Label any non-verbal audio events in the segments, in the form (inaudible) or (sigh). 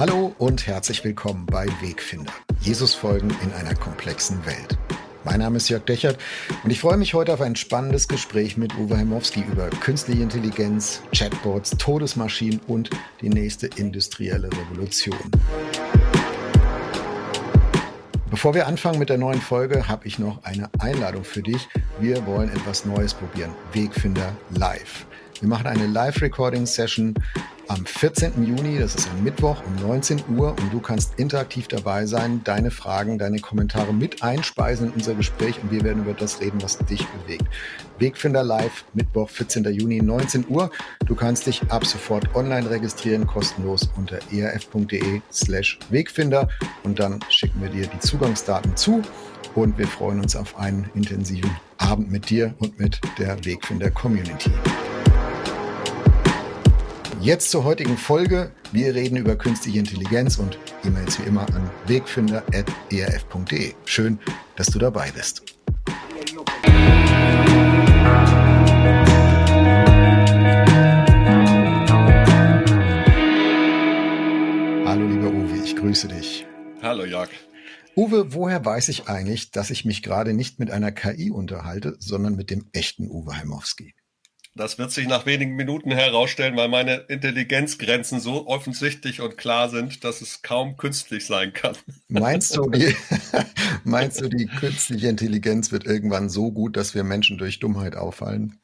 Hallo und herzlich willkommen bei Wegfinder. Jesus folgen in einer komplexen Welt. Mein Name ist Jörg Dechert und ich freue mich heute auf ein spannendes Gespräch mit Uwe Heimowski über künstliche Intelligenz, Chatbots, Todesmaschinen und die nächste industrielle Revolution. Bevor wir anfangen mit der neuen Folge, habe ich noch eine Einladung für dich. Wir wollen etwas Neues probieren. Wegfinder Live. Wir machen eine Live-Recording-Session am 14. Juni, das ist ein Mittwoch um 19 Uhr und du kannst interaktiv dabei sein, deine Fragen, deine Kommentare mit einspeisen in unser Gespräch und wir werden über das reden, was dich bewegt. Wegfinder Live, Mittwoch, 14. Juni, 19 Uhr. Du kannst dich ab sofort online registrieren, kostenlos unter erf.de slash Wegfinder und dann schicken wir dir die Zugangsdaten zu und wir freuen uns auf einen intensiven Abend mit dir und mit der Wegfinder Community. Jetzt zur heutigen Folge. Wir reden über künstliche Intelligenz und E-Mails wie immer an wegfinder.erf.de. Schön, dass du dabei bist. Hallo lieber Uwe, ich grüße dich. Hallo Jörg. Uwe, woher weiß ich eigentlich, dass ich mich gerade nicht mit einer KI unterhalte, sondern mit dem echten Uwe Heimowski? Das wird sich nach wenigen Minuten herausstellen, weil meine Intelligenzgrenzen so offensichtlich und klar sind, dass es kaum künstlich sein kann. Meinst du, die, (laughs) meinst du, die künstliche Intelligenz wird irgendwann so gut, dass wir Menschen durch Dummheit auffallen?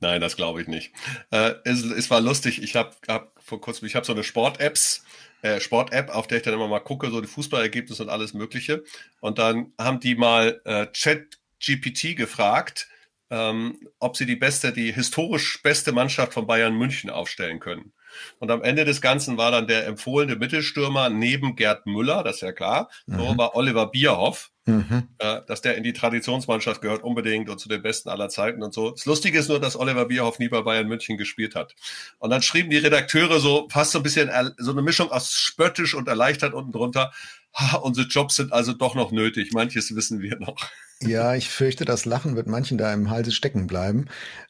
Nein, das glaube ich nicht. Äh, es, es, war lustig. Ich habe hab vor kurzem, ich habe so eine Sport-Apps, äh, Sport-App, auf der ich dann immer mal gucke, so die Fußballergebnisse und alles Mögliche. Und dann haben die mal äh, Chat GPT gefragt, ähm, ob sie die beste, die historisch beste Mannschaft von Bayern München aufstellen können. Und am Ende des Ganzen war dann der empfohlene Mittelstürmer neben Gerd Müller, das ist ja klar, mhm. so war Oliver Bierhoff, mhm. äh, dass der in die Traditionsmannschaft gehört unbedingt und zu den Besten aller Zeiten und so. Das Lustige ist nur, dass Oliver Bierhoff nie bei Bayern München gespielt hat. Und dann schrieben die Redakteure so fast so ein bisschen so eine Mischung aus spöttisch und erleichtert unten drunter. Ha, (laughs) unsere Jobs sind also doch noch nötig. Manches wissen wir noch. Ja, ich fürchte, das Lachen wird manchen da im Halse stecken bleiben.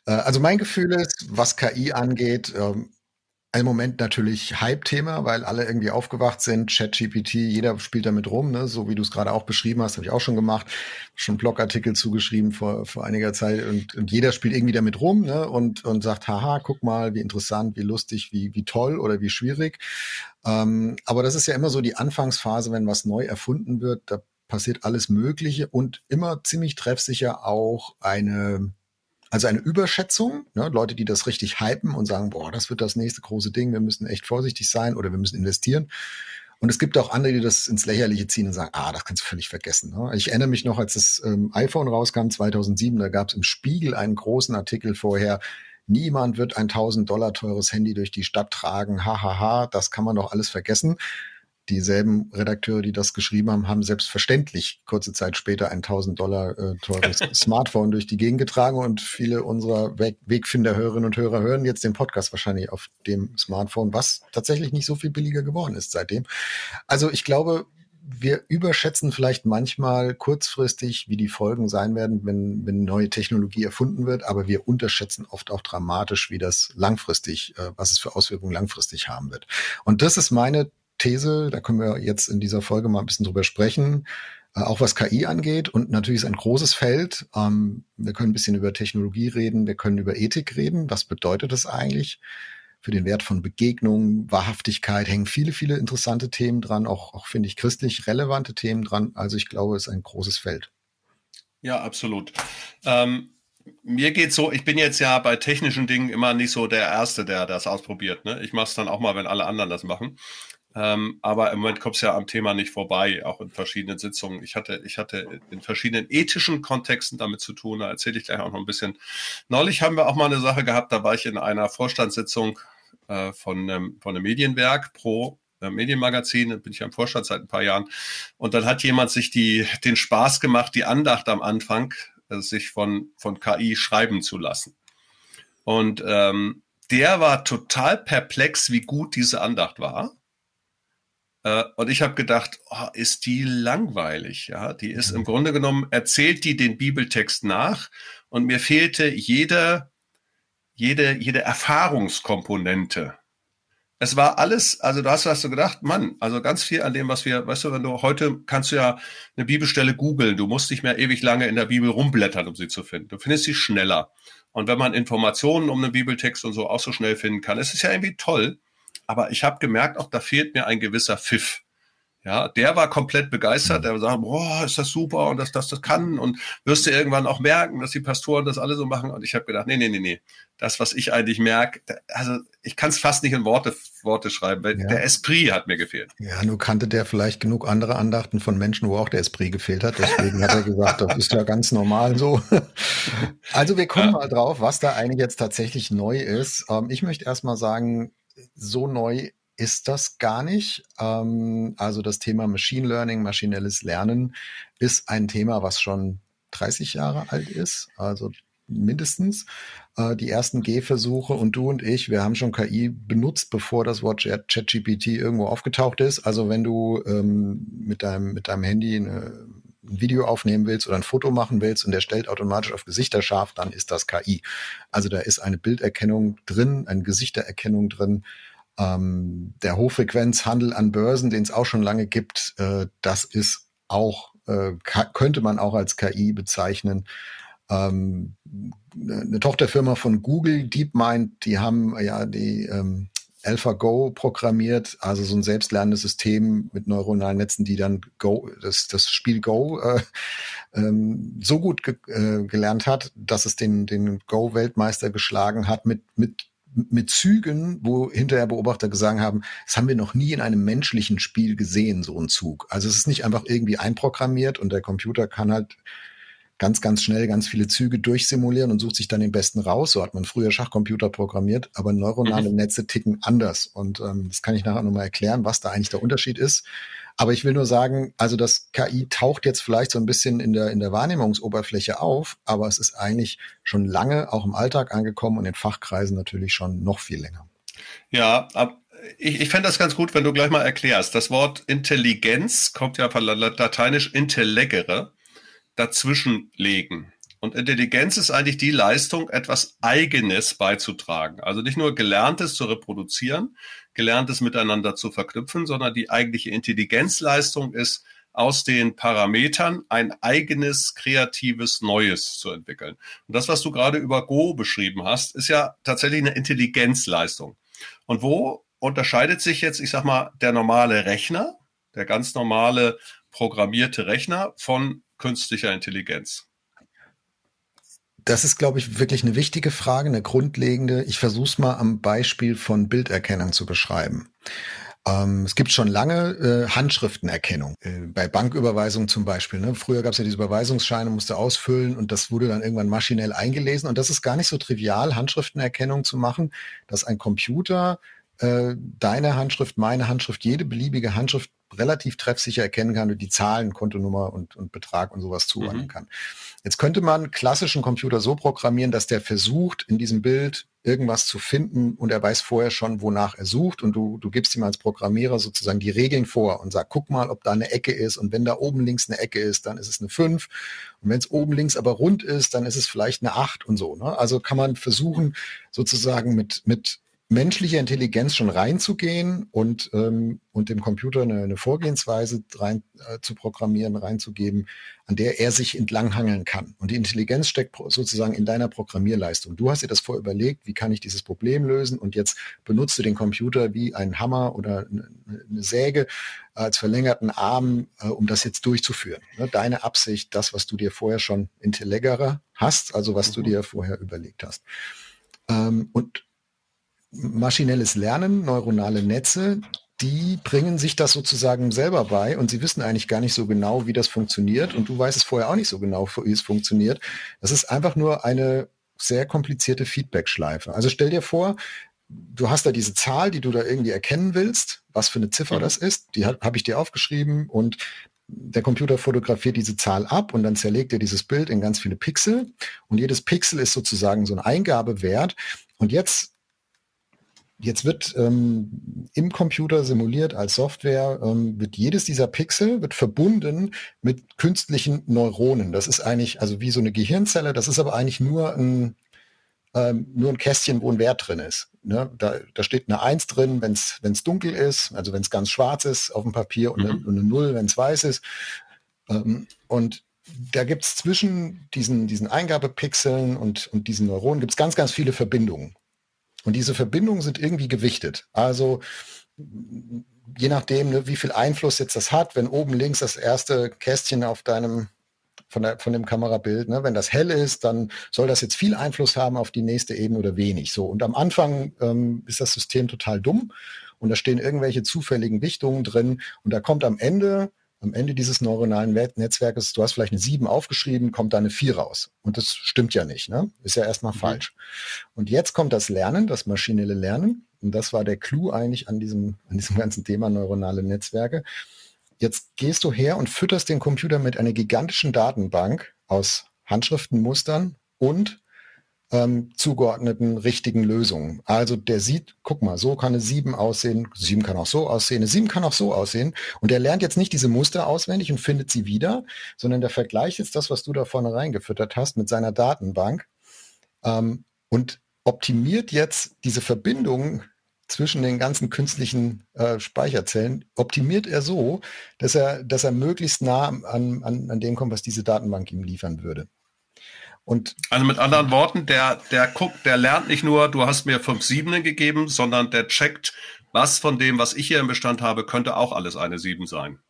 Äh, also mein Gefühl ist, was KI angeht, ähm, im Moment natürlich Hype-Thema, weil alle irgendwie aufgewacht sind. ChatGPT, jeder spielt damit rum, ne? so wie du es gerade auch beschrieben hast, habe ich auch schon gemacht, schon Blogartikel zugeschrieben vor, vor einiger Zeit und, und jeder spielt irgendwie damit rum ne? und, und sagt, haha, guck mal, wie interessant, wie lustig, wie, wie toll oder wie schwierig. Ähm, aber das ist ja immer so die Anfangsphase, wenn was neu erfunden wird, da passiert alles Mögliche und immer ziemlich treffsicher auch eine also eine Überschätzung, ne? Leute, die das richtig hypen und sagen, boah, das wird das nächste große Ding, wir müssen echt vorsichtig sein oder wir müssen investieren. Und es gibt auch andere, die das ins Lächerliche ziehen und sagen, ah, das kannst du völlig vergessen. Ne? Ich erinnere mich noch, als das ähm, iPhone rauskam 2007, da gab es im Spiegel einen großen Artikel vorher, niemand wird ein 1000 Dollar teures Handy durch die Stadt tragen, hahaha, ha, ha, das kann man doch alles vergessen. Dieselben Redakteure, die das geschrieben haben, haben selbstverständlich kurze Zeit später ein 1000 Dollar äh, teures (laughs) Smartphone durch die Gegend getragen. Und viele unserer Weg Wegfinder-Hörerinnen und Hörer hören jetzt den Podcast wahrscheinlich auf dem Smartphone, was tatsächlich nicht so viel billiger geworden ist seitdem. Also ich glaube, wir überschätzen vielleicht manchmal kurzfristig, wie die Folgen sein werden, wenn, wenn neue Technologie erfunden wird, aber wir unterschätzen oft auch dramatisch, wie das langfristig, äh, was es für Auswirkungen langfristig haben wird. Und das ist meine These, da können wir jetzt in dieser Folge mal ein bisschen drüber sprechen, äh, auch was KI angeht. Und natürlich ist ein großes Feld. Ähm, wir können ein bisschen über Technologie reden, wir können über Ethik reden. Was bedeutet das eigentlich? Für den Wert von Begegnung, Wahrhaftigkeit hängen viele, viele interessante Themen dran, auch, auch finde ich christlich relevante Themen dran. Also ich glaube, es ist ein großes Feld. Ja, absolut. Ähm, mir geht so, ich bin jetzt ja bei technischen Dingen immer nicht so der Erste, der das ausprobiert. Ne? Ich mache es dann auch mal, wenn alle anderen das machen. Ähm, aber im Moment kommt es ja am Thema nicht vorbei, auch in verschiedenen Sitzungen. Ich hatte, ich hatte in verschiedenen ethischen Kontexten damit zu tun, da erzähle ich gleich auch noch ein bisschen. Neulich haben wir auch mal eine Sache gehabt, da war ich in einer Vorstandssitzung äh, von, ähm, von einem Medienwerk pro äh, Medienmagazin, da bin ich am Vorstand seit ein paar Jahren. Und dann hat jemand sich die, den Spaß gemacht, die Andacht am Anfang, äh, sich von, von KI schreiben zu lassen. Und ähm, der war total perplex, wie gut diese Andacht war äh, und ich habe gedacht, oh, ist die langweilig, ja? Die ist im mhm. Grunde genommen erzählt die den Bibeltext nach und mir fehlte jede jede jede Erfahrungskomponente. es war alles, also du hast, hast du gedacht, Mann, also ganz viel an dem, was wir, weißt du, wenn du heute kannst du ja eine Bibelstelle googeln, du musst nicht mehr ewig lange in der Bibel rumblättern, um sie zu finden. Du findest sie schneller. Und wenn man Informationen um einen Bibeltext und so auch so schnell finden kann, es ist ja irgendwie toll. Aber ich habe gemerkt, auch da fehlt mir ein gewisser Pfiff. Ja, der war komplett begeistert. Der sagt, boah, ist das super und dass das das kann und wirst du irgendwann auch merken, dass die Pastoren das alle so machen. Und ich habe gedacht, nee, nee, nee, nee. Das, was ich eigentlich merke, also ich kann es fast nicht in Worte, Worte schreiben, weil ja. der Esprit hat mir gefehlt. Ja, nur kannte der vielleicht genug andere Andachten von Menschen, wo auch der Esprit gefehlt hat. Deswegen hat er gesagt, das ist ja ganz normal so. Also wir kommen ja. mal drauf, was da eigentlich jetzt tatsächlich neu ist. Ähm, ich möchte erst mal sagen, so neu ist das gar nicht. Ähm, also das Thema Machine Learning, maschinelles Lernen ist ein Thema, was schon 30 Jahre alt ist, also mindestens. Äh, die ersten Gehversuche und du und ich, wir haben schon KI benutzt, bevor das Wort ChatGPT irgendwo aufgetaucht ist. Also wenn du ähm, mit, deinem, mit deinem Handy eine, ein Video aufnehmen willst oder ein Foto machen willst und der stellt automatisch auf Gesichter scharf, dann ist das KI. Also da ist eine Bilderkennung drin, eine Gesichtererkennung drin ähm, der Hochfrequenzhandel an Börsen, den es auch schon lange gibt, äh, das ist auch, äh, könnte man auch als KI bezeichnen. Ähm, eine Tochterfirma von Google, DeepMind, die haben ja die ähm, AlphaGo programmiert, also so ein selbstlernendes System mit neuronalen Netzen, die dann Go, das, das Spiel Go äh, ähm, so gut ge äh, gelernt hat, dass es den, den Go-Weltmeister geschlagen hat mit, mit mit Zügen, wo hinterher Beobachter gesagt haben, das haben wir noch nie in einem menschlichen Spiel gesehen, so ein Zug. Also es ist nicht einfach irgendwie einprogrammiert und der Computer kann halt ganz, ganz schnell ganz viele Züge durchsimulieren und sucht sich dann den besten raus. So hat man früher Schachcomputer programmiert, aber neuronale mhm. Netze ticken anders. Und ähm, das kann ich nachher nochmal erklären, was da eigentlich der Unterschied ist. Aber ich will nur sagen, also das KI taucht jetzt vielleicht so ein bisschen in der, in der Wahrnehmungsoberfläche auf, aber es ist eigentlich schon lange auch im Alltag angekommen und in Fachkreisen natürlich schon noch viel länger. Ja, ab, ich, ich fände das ganz gut, wenn du gleich mal erklärst. Das Wort Intelligenz kommt ja von Lateinisch intellegere, dazwischenlegen. Und Intelligenz ist eigentlich die Leistung, etwas Eigenes beizutragen. Also nicht nur Gelerntes zu reproduzieren, Gelerntes miteinander zu verknüpfen, sondern die eigentliche Intelligenzleistung ist, aus den Parametern ein eigenes, kreatives, Neues zu entwickeln. Und das, was du gerade über Go beschrieben hast, ist ja tatsächlich eine Intelligenzleistung. Und wo unterscheidet sich jetzt, ich sag mal, der normale Rechner, der ganz normale programmierte Rechner von künstlicher Intelligenz? Das ist, glaube ich, wirklich eine wichtige Frage, eine grundlegende. Ich versuche es mal am Beispiel von Bilderkennung zu beschreiben. Ähm, es gibt schon lange äh, Handschriftenerkennung. Äh, bei Banküberweisungen zum Beispiel. Ne? Früher gab es ja diese Überweisungsscheine, musste ausfüllen und das wurde dann irgendwann maschinell eingelesen. Und das ist gar nicht so trivial, Handschriftenerkennung zu machen, dass ein Computer äh, deine Handschrift, meine Handschrift, jede beliebige Handschrift relativ treffsicher erkennen kann und die Zahlen, Kontonummer und, und Betrag und sowas zuordnen mhm. kann. Jetzt könnte man klassischen Computer so programmieren, dass der versucht, in diesem Bild irgendwas zu finden und er weiß vorher schon, wonach er sucht und du, du gibst ihm als Programmierer sozusagen die Regeln vor und sag, guck mal, ob da eine Ecke ist und wenn da oben links eine Ecke ist, dann ist es eine 5 und wenn es oben links aber rund ist, dann ist es vielleicht eine 8 und so. Ne? Also kann man versuchen, sozusagen mit, mit menschliche Intelligenz schon reinzugehen und, ähm, und dem Computer eine, eine Vorgehensweise rein äh, zu programmieren, reinzugeben, an der er sich entlanghangeln kann. Und die Intelligenz steckt sozusagen in deiner Programmierleistung. Du hast dir das vorher überlegt, wie kann ich dieses Problem lösen und jetzt benutzt du den Computer wie ein Hammer oder eine, eine Säge als verlängerten Arm, äh, um das jetzt durchzuführen. Ne? Deine Absicht, das, was du dir vorher schon intellegerer hast, also was mhm. du dir vorher überlegt hast. Ähm, und maschinelles Lernen, neuronale Netze, die bringen sich das sozusagen selber bei und sie wissen eigentlich gar nicht so genau, wie das funktioniert und du weißt es vorher auch nicht so genau, wie es funktioniert. Das ist einfach nur eine sehr komplizierte Feedback-Schleife. Also stell dir vor, du hast da diese Zahl, die du da irgendwie erkennen willst, was für eine Ziffer mhm. das ist, die habe hab ich dir aufgeschrieben und der Computer fotografiert diese Zahl ab und dann zerlegt er dieses Bild in ganz viele Pixel und jedes Pixel ist sozusagen so ein Eingabewert und jetzt Jetzt wird ähm, im Computer simuliert als Software, ähm, wird jedes dieser Pixel wird verbunden mit künstlichen Neuronen. Das ist eigentlich also wie so eine Gehirnzelle, das ist aber eigentlich nur ein, ähm, nur ein Kästchen, wo ein Wert drin ist. ne, da, da steht eine Eins drin, wenn es dunkel ist, also wenn es ganz schwarz ist auf dem Papier und, mhm. eine, und eine Null, wenn es weiß ist. Ähm, und da gibt es zwischen diesen, diesen Eingabepixeln und, und diesen Neuronen gibt's ganz, ganz viele Verbindungen. Und diese Verbindungen sind irgendwie gewichtet. Also je nachdem, ne, wie viel Einfluss jetzt das hat, wenn oben links das erste Kästchen auf deinem von, der, von dem Kamerabild. Ne? Wenn das hell ist, dann soll das jetzt viel Einfluss haben auf die nächste Ebene oder wenig. So und am Anfang ähm, ist das System total dumm und da stehen irgendwelche zufälligen Wichtungen drin und da kommt am Ende am Ende dieses neuronalen Netzwerkes, du hast vielleicht eine 7 aufgeschrieben, kommt da eine 4 raus. Und das stimmt ja nicht, ne? Ist ja erstmal mhm. falsch. Und jetzt kommt das Lernen, das maschinelle Lernen. Und das war der Clou eigentlich an diesem, an diesem ganzen Thema neuronale Netzwerke. Jetzt gehst du her und fütterst den Computer mit einer gigantischen Datenbank aus Handschriftenmustern und ähm, zugeordneten richtigen Lösungen. Also der sieht, guck mal, so kann eine 7 aussehen, 7 kann auch so aussehen, eine 7 kann auch so aussehen. Und der lernt jetzt nicht diese Muster auswendig und findet sie wieder, sondern der vergleicht jetzt das, was du da vorne reingefüttert hast, mit seiner Datenbank ähm, und optimiert jetzt diese Verbindung zwischen den ganzen künstlichen äh, Speicherzellen optimiert er so, dass er, dass er möglichst nah an, an, an dem kommt, was diese Datenbank ihm liefern würde. Und also mit anderen Worten, der, der guckt, der lernt nicht nur, du hast mir fünf Siebenen gegeben, sondern der checkt, was von dem, was ich hier im Bestand habe, könnte auch alles eine Sieben sein.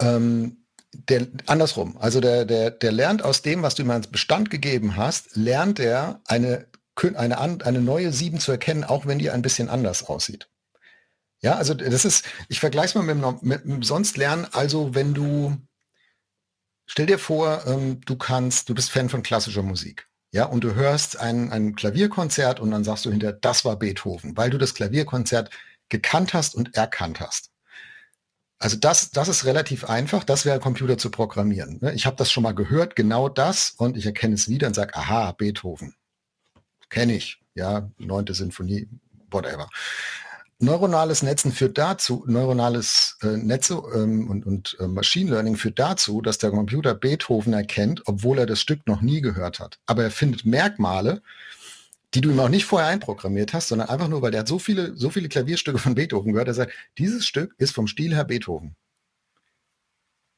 Ähm, der, andersrum. Also der, der, der lernt aus dem, was du ihm als Bestand gegeben hast, lernt er eine eine, eine neue 7 zu erkennen, auch wenn die ein bisschen anders aussieht. Ja, also das ist, ich vergleiche es mal mit, mit dem sonst lernen. Also wenn du, stell dir vor, ähm, du kannst, du bist Fan von klassischer Musik. Ja, und du hörst ein, ein Klavierkonzert und dann sagst du hinter, das war Beethoven, weil du das Klavierkonzert gekannt hast und erkannt hast. Also das, das ist relativ einfach, das wäre Computer zu programmieren. Ne? Ich habe das schon mal gehört, genau das, und ich erkenne es wieder und sage, aha, Beethoven kenne ich, ja, neunte Sinfonie, whatever. Neuronales Netzen führt dazu, neuronales äh, Netze ähm, und, und äh, Machine Learning führt dazu, dass der Computer Beethoven erkennt, obwohl er das Stück noch nie gehört hat. Aber er findet Merkmale, die du ihm auch nicht vorher einprogrammiert hast, sondern einfach nur, weil der hat so viele, so viele Klavierstücke von Beethoven gehört, er sagt, dieses Stück ist vom Stil her Beethoven.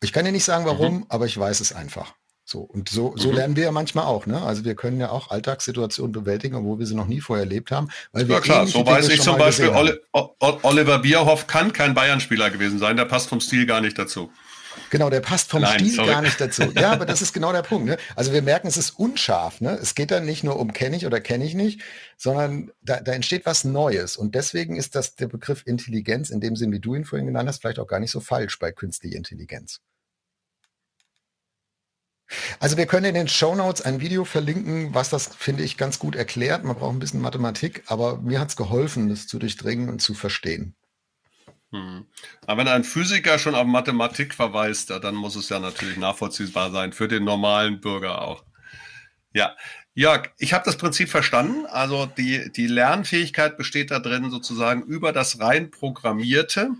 Ich kann dir nicht sagen, warum, mhm. aber ich weiß es einfach. So, und so, so mhm. lernen wir ja manchmal auch, ne? Also wir können ja auch Alltagssituationen bewältigen, obwohl wir sie noch nie vorher erlebt haben. Weil wir ja klar, so weiß ich zum Beispiel, Oli Oliver Bierhoff kann kein Bayern-Spieler gewesen sein, der passt vom Stil gar nicht dazu. Genau, der passt vom Nein, Stil sorry. gar nicht dazu. Ja, aber das (laughs) ist genau der Punkt. Ne? Also wir merken, es ist unscharf. Ne? Es geht dann nicht nur um kenne ich oder kenne ich nicht, sondern da, da entsteht was Neues. Und deswegen ist das der Begriff Intelligenz in dem Sinn, wie du ihn vorhin genannt hast, vielleicht auch gar nicht so falsch bei künstlicher Intelligenz. Also wir können in den Show Notes ein Video verlinken, was das, finde ich, ganz gut erklärt. Man braucht ein bisschen Mathematik, aber mir hat es geholfen, das zu durchdringen und zu verstehen. Hm. Aber wenn ein Physiker schon auf Mathematik verweist, dann muss es ja natürlich nachvollziehbar sein, für den normalen Bürger auch. Ja, Jörg, ich habe das Prinzip verstanden. Also die, die Lernfähigkeit besteht da drin, sozusagen über das rein Programmierte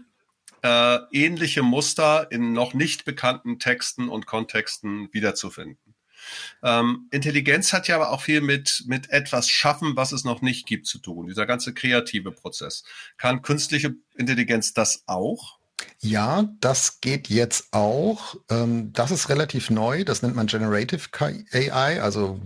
äh, ähnliche Muster in noch nicht bekannten Texten und Kontexten wiederzufinden. Ähm, Intelligenz hat ja aber auch viel mit, mit etwas schaffen, was es noch nicht gibt, zu tun. Dieser ganze kreative Prozess. Kann künstliche Intelligenz das auch? Ja, das geht jetzt auch. Ähm, das ist relativ neu. Das nennt man Generative AI, also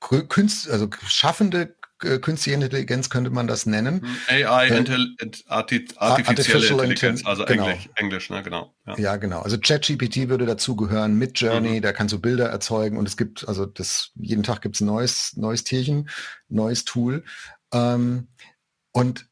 Künst, also schaffende künstliche Intelligenz könnte man das nennen. Hm, AI, äh, Arti artifizielle Intelligenz, also genau. Englisch, Englisch, ne, genau. Ja. ja, genau. Also ChatGPT würde dazugehören, mit Journey, mhm. da kannst du Bilder erzeugen und es gibt, also das, jeden Tag gibt es ein neues, neues Tierchen, neues Tool. Ähm, und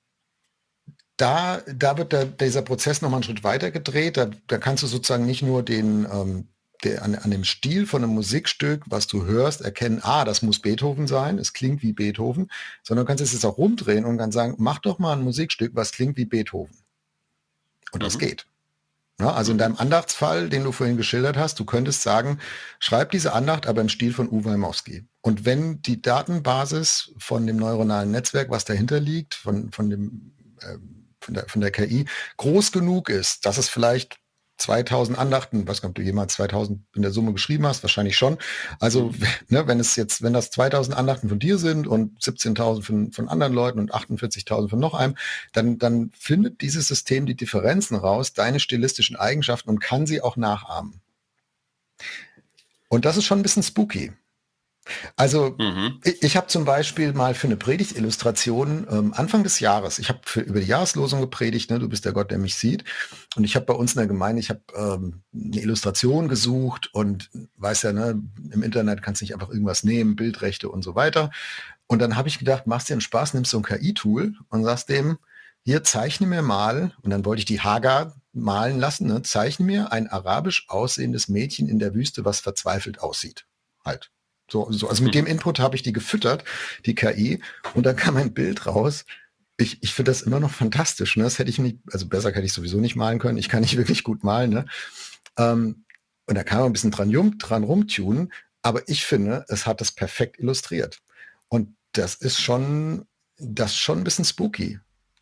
da, da wird der, dieser Prozess nochmal einen Schritt weiter gedreht. Da, da kannst du sozusagen nicht nur den, ähm, der, an, an dem Stil von einem Musikstück, was du hörst, erkennen, ah, das muss Beethoven sein, es klingt wie Beethoven, sondern du kannst es jetzt auch rumdrehen und kannst sagen, mach doch mal ein Musikstück, was klingt wie Beethoven. Und das mhm. geht. Ja, also in deinem Andachtsfall, den du vorhin geschildert hast, du könntest sagen, schreib diese Andacht aber im Stil von Uwe Heimowski. Und wenn die Datenbasis von dem neuronalen Netzwerk, was dahinter liegt, von, von, dem, äh, von, der, von der KI, groß genug ist, dass es vielleicht 2000 Andachten, was ob du jemals 2000 in der Summe geschrieben hast, wahrscheinlich schon. Also, mhm. ne, wenn es jetzt, wenn das 2000 Andachten von dir sind und 17.000 von, von anderen Leuten und 48.000 von noch einem, dann, dann findet dieses System die Differenzen raus, deine stilistischen Eigenschaften und kann sie auch nachahmen. Und das ist schon ein bisschen spooky. Also mhm. ich, ich habe zum Beispiel mal für eine Predigtillustration ähm, Anfang des Jahres, ich habe über die Jahreslosung gepredigt, ne, du bist der Gott, der mich sieht. Und ich habe bei uns in der Gemeinde, ich habe ähm, eine Illustration gesucht und weiß ja, ne, im Internet kannst du nicht einfach irgendwas nehmen, Bildrechte und so weiter. Und dann habe ich gedacht, machst dir einen Spaß, nimmst so ein KI-Tool und sagst dem, hier zeichne mir mal, und dann wollte ich die Hagar malen lassen, ne, zeichne mir ein arabisch aussehendes Mädchen in der Wüste, was verzweifelt aussieht. Halt. So, so, also mit dem Input habe ich die gefüttert, die KI, und da kam ein Bild raus. Ich, ich finde das immer noch fantastisch. Ne? Das hätte ich nicht, also besser hätte ich sowieso nicht malen können. Ich kann nicht (laughs) wirklich gut malen. Ne? Ähm, und da kann man ein bisschen dran, dran rumtunen. Aber ich finde, es hat das perfekt illustriert. Und das ist schon, das ist schon ein bisschen spooky.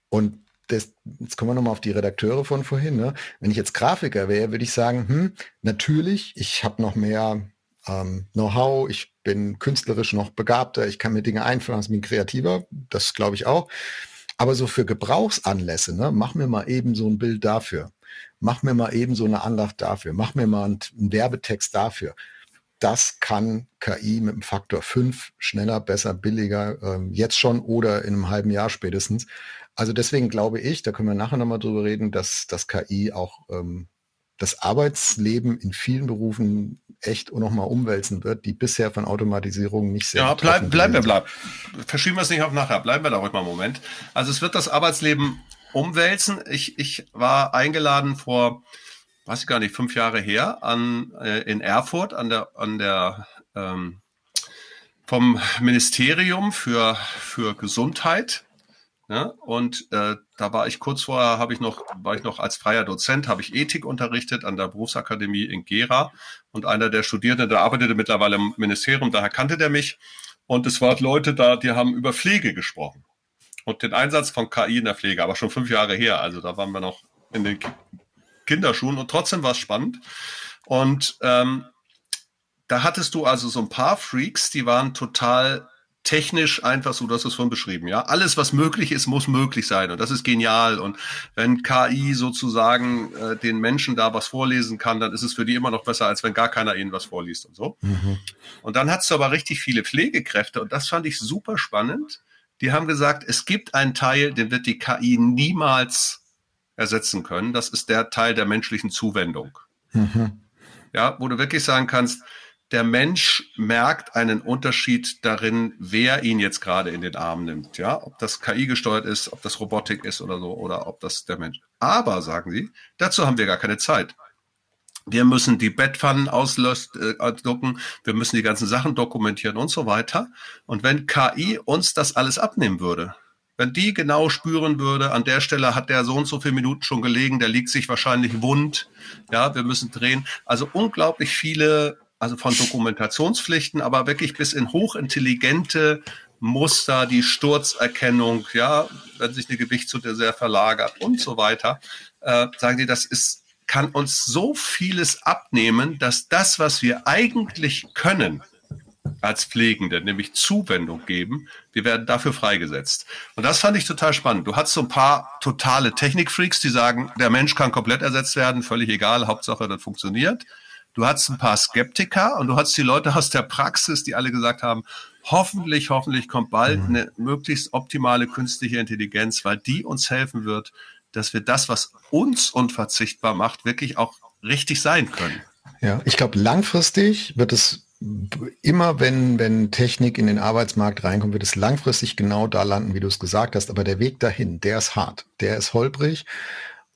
Und das, jetzt kommen wir nochmal auf die Redakteure von vorhin. Ne? Wenn ich jetzt Grafiker wäre, würde ich sagen, hm, natürlich, ich habe noch mehr ähm, Know-how, ich bin künstlerisch noch begabter, ich kann mir Dinge einfallen, ich bin kreativer, das glaube ich auch. Aber so für Gebrauchsanlässe, ne, mach mir mal eben so ein Bild dafür. Mach mir mal eben so eine Andacht dafür. Mach mir mal einen, Werbetext dafür. Das kann KI mit einem Faktor 5 schneller, besser, billiger, ähm, jetzt schon oder in einem halben Jahr spätestens. Also deswegen glaube ich, da können wir nachher nochmal drüber reden, dass das KI auch ähm, das Arbeitsleben in vielen Berufen echt nochmal umwälzen wird, die bisher von Automatisierung nicht sehr. Ja, bleib, bleiben wir, bleiben. Verschieben wir es nicht auf nachher. Bleiben wir da ruhig mal einen Moment. Also es wird das Arbeitsleben umwälzen. Ich, ich war eingeladen vor, weiß ich gar nicht, fünf Jahre her an, äh, in Erfurt an der, an der, ähm, vom Ministerium für, für Gesundheit ja, und äh, da war ich kurz vorher, habe ich noch, war ich noch als freier Dozent, habe ich Ethik unterrichtet an der Berufsakademie in Gera. Und einer der Studierenden, der arbeitete mittlerweile im Ministerium, daher kannte der mich. Und es waren Leute da, die haben über Pflege gesprochen. Und den Einsatz von KI in der Pflege, aber schon fünf Jahre her. Also da waren wir noch in den Kinderschuhen und trotzdem war es spannend. Und ähm, da hattest du also so ein paar Freaks, die waren total technisch einfach so, du hast es vorhin beschrieben, ja. Alles, was möglich ist, muss möglich sein. Und das ist genial. Und wenn KI sozusagen äh, den Menschen da was vorlesen kann, dann ist es für die immer noch besser, als wenn gar keiner ihnen was vorliest und so. Mhm. Und dann hast du aber richtig viele Pflegekräfte und das fand ich super spannend. Die haben gesagt, es gibt einen Teil, den wird die KI niemals ersetzen können. Das ist der Teil der menschlichen Zuwendung. Mhm. Ja, wo du wirklich sagen kannst, der Mensch merkt einen Unterschied darin, wer ihn jetzt gerade in den Arm nimmt. Ja, ob das KI gesteuert ist, ob das Robotik ist oder so, oder ob das der Mensch. Aber, sagen sie, dazu haben wir gar keine Zeit. Wir müssen die Bettpfannen äh, wir müssen die ganzen Sachen dokumentieren und so weiter. Und wenn KI uns das alles abnehmen würde, wenn die genau spüren würde, an der Stelle hat der so und so viele Minuten schon gelegen, der liegt sich wahrscheinlich wund, ja, wir müssen drehen. Also unglaublich viele also von Dokumentationspflichten, aber wirklich bis in hochintelligente Muster, die Sturzerkennung, ja, wenn sich eine Gewichtszutte sehr verlagert und so weiter, äh, sagen die, das ist, kann uns so vieles abnehmen, dass das, was wir eigentlich können, als Pflegende, nämlich Zuwendung geben. Wir werden dafür freigesetzt. Und das fand ich total spannend. Du hast so ein paar totale Technikfreaks, die sagen, der Mensch kann komplett ersetzt werden, völlig egal, Hauptsache das funktioniert. Du hattest ein paar Skeptiker und du hattest die Leute aus der Praxis, die alle gesagt haben, hoffentlich, hoffentlich kommt bald mhm. eine möglichst optimale künstliche Intelligenz, weil die uns helfen wird, dass wir das, was uns unverzichtbar macht, wirklich auch richtig sein können. Ja, ich glaube, langfristig wird es immer, wenn, wenn Technik in den Arbeitsmarkt reinkommt, wird es langfristig genau da landen, wie du es gesagt hast. Aber der Weg dahin, der ist hart, der ist holprig.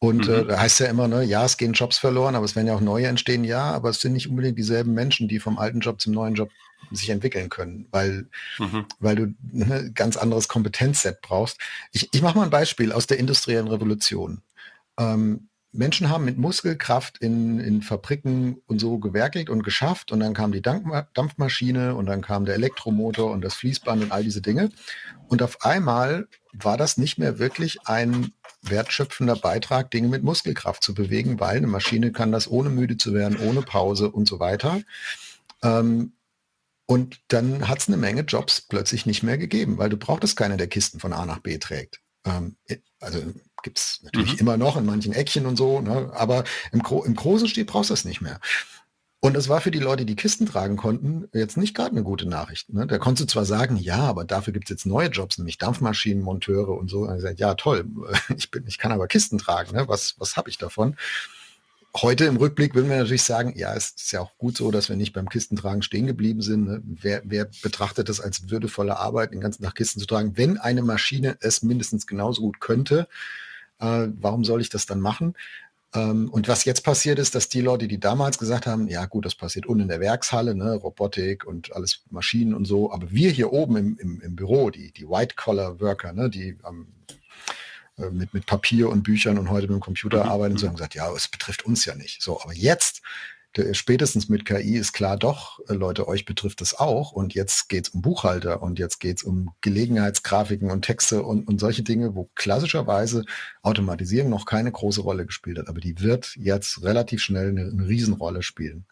Und äh, mhm. äh, heißt ja immer, ne, ja, es gehen Jobs verloren, aber es werden ja auch neue entstehen, ja, aber es sind nicht unbedingt dieselben Menschen, die vom alten Job zum neuen Job sich entwickeln können, weil, mhm. weil du ne, ganz anderes Kompetenzset brauchst. Ich, ich mache mal ein Beispiel aus der industriellen Revolution. Ähm, Menschen haben mit Muskelkraft in, in Fabriken und so gewerkelt und geschafft und dann kam die Dampfmaschine und dann kam der Elektromotor und das Fließband und all diese Dinge. Und auf einmal war das nicht mehr wirklich ein wertschöpfender Beitrag, Dinge mit Muskelkraft zu bewegen, weil eine Maschine kann das ohne müde zu werden, ohne Pause und so weiter. Ähm, und dann hat es eine Menge Jobs plötzlich nicht mehr gegeben, weil du brauchtest keiner, der Kisten von A nach B trägt. Ähm, also gibt es natürlich mhm. immer noch in manchen Eckchen und so, ne? aber im, Gro im großen Stil brauchst du das nicht mehr. Und das war für die Leute, die Kisten tragen konnten, jetzt nicht gerade eine gute Nachricht. Ne? Da konntest du zwar sagen, ja, aber dafür gibt es jetzt neue Jobs, nämlich Dampfmaschinenmonteure und so. Und gesagt, ja, toll, (laughs) ich, bin, ich kann aber Kisten tragen. Ne? Was, was habe ich davon? Heute im Rückblick würden wir natürlich sagen, ja, es ist ja auch gut so, dass wir nicht beim Kistentragen stehen geblieben sind. Ne? Wer, wer betrachtet das als würdevolle Arbeit, den ganzen Tag Kisten zu tragen? Wenn eine Maschine es mindestens genauso gut könnte, äh, warum soll ich das dann machen? Ähm, und was jetzt passiert ist, dass die Leute, die damals gesagt haben, ja gut, das passiert unten in der Werkshalle, ne, Robotik und alles Maschinen und so, aber wir hier oben im, im, im Büro, die, die White-Collar-Worker, ne, die ähm, mit, mit Papier und Büchern und heute mit dem Computer mhm. arbeiten, so haben gesagt, ja, es betrifft uns ja nicht. So, aber jetzt spätestens mit KI ist klar, doch, äh, Leute, euch betrifft es auch. Und jetzt geht es um Buchhalter und jetzt geht es um Gelegenheitsgrafiken und Texte und, und solche Dinge, wo klassischerweise Automatisierung noch keine große Rolle gespielt hat. Aber die wird jetzt relativ schnell eine, eine Riesenrolle spielen.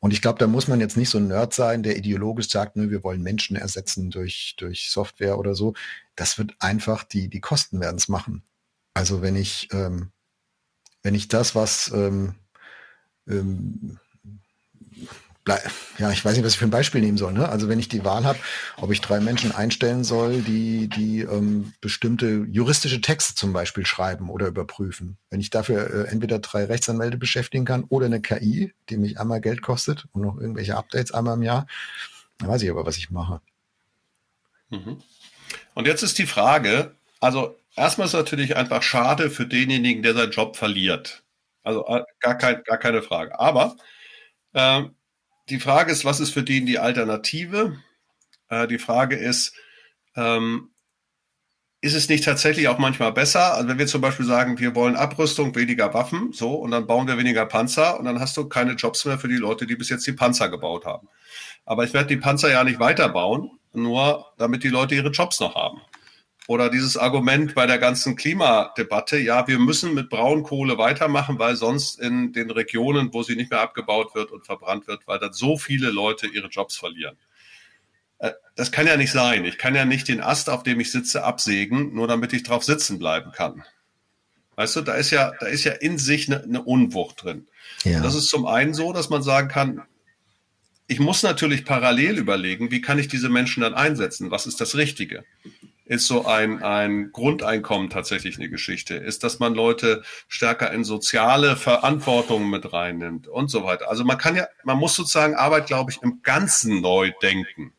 Und ich glaube, da muss man jetzt nicht so ein Nerd sein, der ideologisch sagt, ne, wir wollen Menschen ersetzen durch, durch Software oder so. Das wird einfach, die, die Kosten werden es machen. Also wenn ich, ähm, wenn ich das, was ähm, ähm, ja, ich weiß nicht, was ich für ein Beispiel nehmen soll. Ne? Also wenn ich die Wahl habe, ob ich drei Menschen einstellen soll, die, die ähm, bestimmte juristische Texte zum Beispiel schreiben oder überprüfen. Wenn ich dafür äh, entweder drei Rechtsanwälte beschäftigen kann oder eine KI, die mich einmal Geld kostet und noch irgendwelche Updates einmal im Jahr, dann weiß ich aber, was ich mache. Mhm. Und jetzt ist die Frage, also erstmal ist es natürlich einfach schade für denjenigen, der seinen Job verliert. Also äh, gar, kein, gar keine Frage. Aber äh, die Frage ist, was ist für den die Alternative? Äh, die Frage ist, ähm, ist es nicht tatsächlich auch manchmal besser? Also wenn wir zum Beispiel sagen, wir wollen Abrüstung, weniger Waffen, so, und dann bauen wir weniger Panzer und dann hast du keine Jobs mehr für die Leute, die bis jetzt die Panzer gebaut haben. Aber ich werde die Panzer ja nicht weiterbauen, nur damit die Leute ihre Jobs noch haben. Oder dieses Argument bei der ganzen Klimadebatte, ja, wir müssen mit Braunkohle weitermachen, weil sonst in den Regionen, wo sie nicht mehr abgebaut wird und verbrannt wird, weil dann so viele Leute ihre Jobs verlieren. Äh, das kann ja nicht sein. Ich kann ja nicht den Ast, auf dem ich sitze, absägen, nur damit ich drauf sitzen bleiben kann. Weißt du, da ist ja, da ist ja in sich eine, eine Unwucht drin. Ja. Das ist zum einen so, dass man sagen kann, ich muss natürlich parallel überlegen, wie kann ich diese Menschen dann einsetzen? Was ist das Richtige? Ist so ein, ein Grundeinkommen tatsächlich eine Geschichte, ist, dass man Leute stärker in soziale Verantwortung mit reinnimmt und so weiter. Also man kann ja, man muss sozusagen Arbeit, glaube ich, im Ganzen neu denken.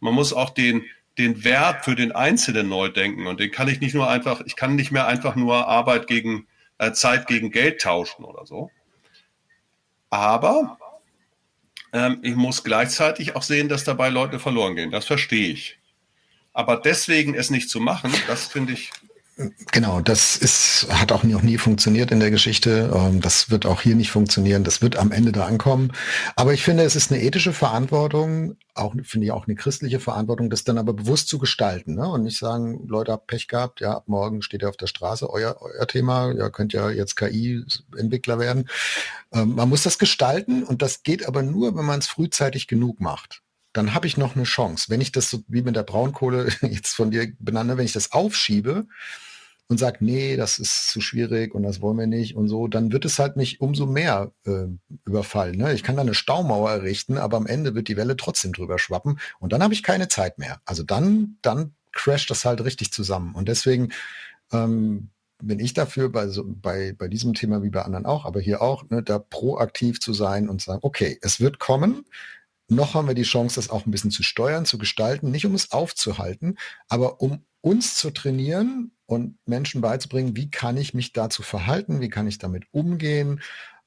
Man muss auch den, den Wert für den Einzelnen neu denken und den kann ich nicht nur einfach, ich kann nicht mehr einfach nur Arbeit gegen äh, Zeit gegen Geld tauschen oder so. Aber ähm, ich muss gleichzeitig auch sehen, dass dabei Leute verloren gehen. Das verstehe ich. Aber deswegen es nicht zu machen, das finde ich Genau, das ist, hat auch noch nie funktioniert in der Geschichte. Ähm, das wird auch hier nicht funktionieren. Das wird am Ende da ankommen. Aber ich finde, es ist eine ethische Verantwortung, auch, finde ich auch eine christliche Verantwortung, das dann aber bewusst zu gestalten. Ne? Und nicht sagen, Leute, habt Pech gehabt, ja, ab morgen steht ihr auf der Straße, euer, euer Thema, ihr könnt ja jetzt KI-Entwickler werden. Ähm, man muss das gestalten und das geht aber nur, wenn man es frühzeitig genug macht dann habe ich noch eine Chance. Wenn ich das so wie mit der Braunkohle (laughs) jetzt von dir benannt, wenn ich das aufschiebe und sage, nee, das ist zu schwierig und das wollen wir nicht und so, dann wird es halt mich umso mehr äh, überfallen. Ne? Ich kann da eine Staumauer errichten, aber am Ende wird die Welle trotzdem drüber schwappen und dann habe ich keine Zeit mehr. Also dann, dann crasht das halt richtig zusammen. Und deswegen ähm, bin ich dafür, bei, so, bei, bei diesem Thema wie bei anderen auch, aber hier auch, ne, da proaktiv zu sein und sagen, okay, es wird kommen, noch haben wir die Chance, das auch ein bisschen zu steuern, zu gestalten, nicht um es aufzuhalten, aber um uns zu trainieren und Menschen beizubringen, wie kann ich mich dazu verhalten, wie kann ich damit umgehen,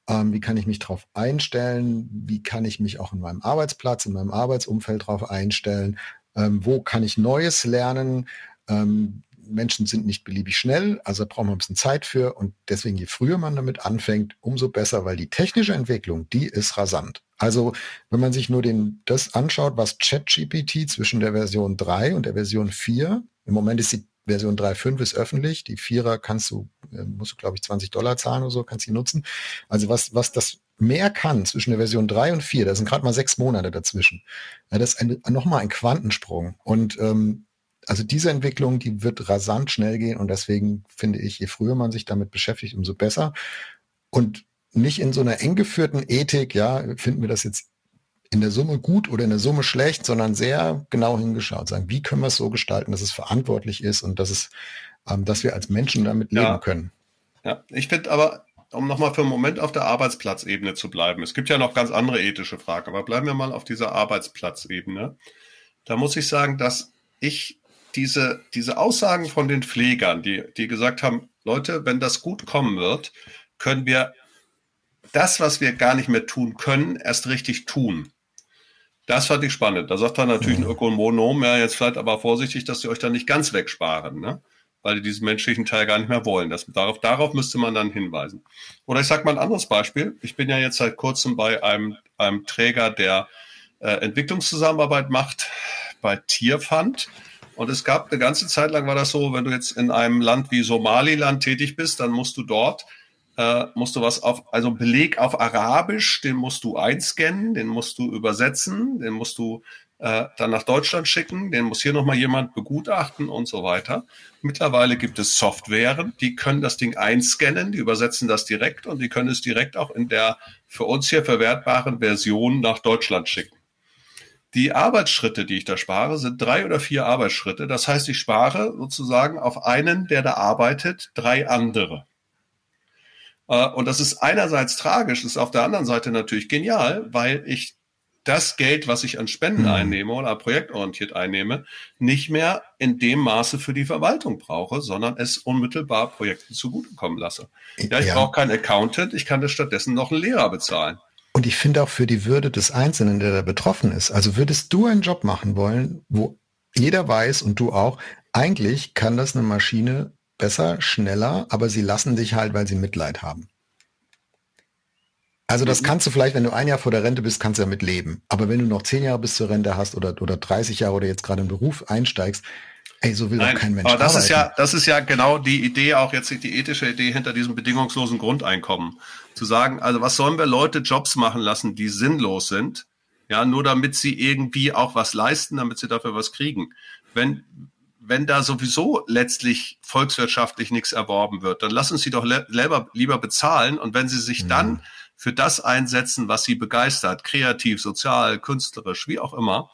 ähm, wie kann ich mich darauf einstellen, wie kann ich mich auch in meinem Arbeitsplatz, in meinem Arbeitsumfeld darauf einstellen, ähm, wo kann ich Neues lernen. Ähm, Menschen sind nicht beliebig schnell, also braucht man ein bisschen Zeit für und deswegen je früher man damit anfängt, umso besser, weil die technische Entwicklung, die ist rasant. Also wenn man sich nur den, das anschaut, was ChatGPT zwischen der Version 3 und der Version 4, im Moment ist die Version 3.5 ist öffentlich. Die Vierer kannst du, äh, musst du, glaube ich, 20 Dollar zahlen oder so, kannst die nutzen. Also was, was das mehr kann zwischen der Version 3 und 4, da sind gerade mal sechs Monate dazwischen. Ja, das ist nochmal ein Quantensprung. Und ähm, also diese Entwicklung, die wird rasant schnell gehen und deswegen finde ich, je früher man sich damit beschäftigt, umso besser. Und nicht in so einer eng geführten Ethik, ja, finden wir das jetzt in der Summe gut oder in der Summe schlecht, sondern sehr genau hingeschaut, sagen, wie können wir es so gestalten, dass es verantwortlich ist und dass es, ähm, dass wir als Menschen damit leben ja. können. Ja, ich finde aber, um nochmal für einen Moment auf der Arbeitsplatzebene zu bleiben, es gibt ja noch ganz andere ethische Fragen, aber bleiben wir mal auf dieser Arbeitsplatzebene. Da muss ich sagen, dass ich diese, diese Aussagen von den Pflegern, die, die gesagt haben, Leute, wenn das gut kommen wird, können wir das, was wir gar nicht mehr tun können, erst richtig tun. Das fand ich spannend. Da sagt dann natürlich ein mhm. Ökonom, ja, jetzt vielleicht aber vorsichtig, dass sie euch da nicht ganz wegsparen, ne? weil die diesen menschlichen Teil gar nicht mehr wollen. Das, darauf, darauf müsste man dann hinweisen. Oder ich sage mal ein anderes Beispiel. Ich bin ja jetzt seit kurzem bei einem, einem Träger, der äh, Entwicklungszusammenarbeit macht bei Tierfund. Und es gab eine ganze Zeit lang war das so, wenn du jetzt in einem Land wie Somaliland tätig bist, dann musst du dort äh, musst du was auf, also Beleg auf Arabisch, den musst du einscannen, den musst du übersetzen, den musst du äh, dann nach Deutschland schicken, den muss hier nochmal jemand begutachten und so weiter. Mittlerweile gibt es Softwaren, die können das Ding einscannen, die übersetzen das direkt und die können es direkt auch in der für uns hier verwertbaren Version nach Deutschland schicken. Die Arbeitsschritte, die ich da spare, sind drei oder vier Arbeitsschritte. Das heißt, ich spare sozusagen auf einen, der da arbeitet, drei andere. Äh, und das ist einerseits tragisch, ist auf der anderen Seite natürlich genial, weil ich das Geld, was ich an Spenden mhm. einnehme oder projektorientiert einnehme, nicht mehr in dem Maße für die Verwaltung brauche, sondern es unmittelbar Projekten zugutekommen lasse. Ja, ich ja. brauche keinen Accountant, ich kann das stattdessen noch einen Lehrer bezahlen. Und ich finde auch für die Würde des Einzelnen, der da betroffen ist. Also würdest du einen Job machen wollen, wo jeder weiß und du auch, eigentlich kann das eine Maschine besser, schneller, aber sie lassen dich halt, weil sie Mitleid haben. Also das mhm. kannst du vielleicht, wenn du ein Jahr vor der Rente bist, kannst du damit leben. Aber wenn du noch zehn Jahre bis zur Rente hast oder, oder 30 Jahre oder jetzt gerade im Beruf einsteigst, ey, so will Nein, doch kein Mensch aber das arbeiten. ist ja, das ist ja genau die Idee, auch jetzt die ethische Idee hinter diesem bedingungslosen Grundeinkommen zu sagen, also was sollen wir Leute Jobs machen lassen, die sinnlos sind, ja, nur damit sie irgendwie auch was leisten, damit sie dafür was kriegen. Wenn, wenn da sowieso letztlich volkswirtschaftlich nichts erworben wird, dann lassen sie doch lieber, lieber bezahlen und wenn sie sich mhm. dann für das einsetzen, was sie begeistert, kreativ, sozial, künstlerisch, wie auch immer,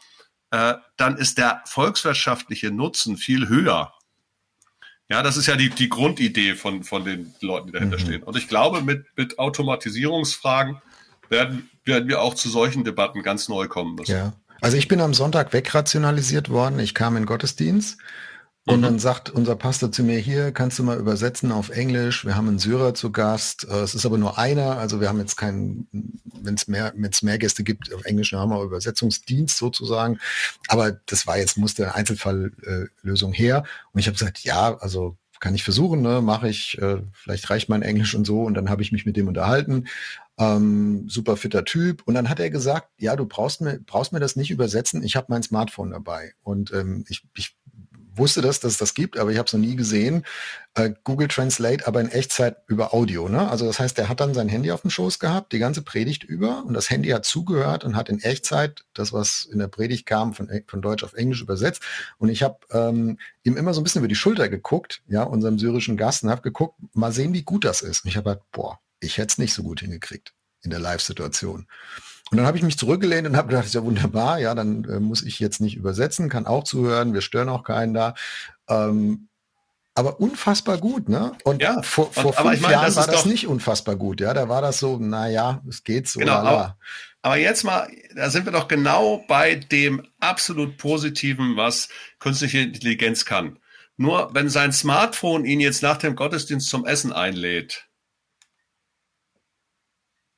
äh, dann ist der volkswirtschaftliche Nutzen viel höher ja, das ist ja die, die Grundidee von, von den Leuten, die dahinter mhm. stehen. Und ich glaube, mit, mit Automatisierungsfragen werden, werden wir auch zu solchen Debatten ganz neu kommen müssen. Ja. Also ich bin am Sonntag wegrationalisiert worden. Ich kam in Gottesdienst und mhm. dann sagt unser Pastor zu mir, hier kannst du mal übersetzen auf Englisch. Wir haben einen Syrer zu Gast. Äh, es ist aber nur einer. Also wir haben jetzt keinen, wenn es mehr, wenn es mehr Gäste gibt auf Englisch, dann haben wir Übersetzungsdienst sozusagen. Aber das war jetzt, musste eine Einzelfalllösung her. Und ich habe gesagt, ja, also kann ich versuchen, ne, mache ich, äh, vielleicht reicht mein Englisch und so. Und dann habe ich mich mit dem unterhalten. Ähm, super fitter Typ. Und dann hat er gesagt, ja, du brauchst mir, brauchst mir das nicht übersetzen, ich habe mein Smartphone dabei. Und ähm, ich, ich wusste das, dass es das gibt, aber ich habe es noch nie gesehen. Äh, Google Translate, aber in Echtzeit über Audio. Ne? Also das heißt, der hat dann sein Handy auf dem Schoß gehabt, die ganze Predigt über und das Handy hat zugehört und hat in Echtzeit das, was in der Predigt kam, von, von Deutsch auf Englisch übersetzt. Und ich habe ähm, ihm immer so ein bisschen über die Schulter geguckt, ja, unserem syrischen Gast, und habe geguckt, mal sehen, wie gut das ist. Und ich habe halt, boah, ich hätte es nicht so gut hingekriegt in der Live-Situation. Und dann habe ich mich zurückgelehnt und habe gedacht, ist ja wunderbar, ja, dann äh, muss ich jetzt nicht übersetzen, kann auch zuhören, wir stören auch keinen da. Ähm, aber unfassbar gut, ne? Und ja, vor, vor und, fünf ich mein, Jahren war das nicht unfassbar gut, ja. Da war das so, naja, es geht so. Genau, aber, aber, jetzt mal, da sind wir doch genau bei dem absolut Positiven, was künstliche Intelligenz kann. Nur wenn sein Smartphone ihn jetzt nach dem Gottesdienst zum Essen einlädt,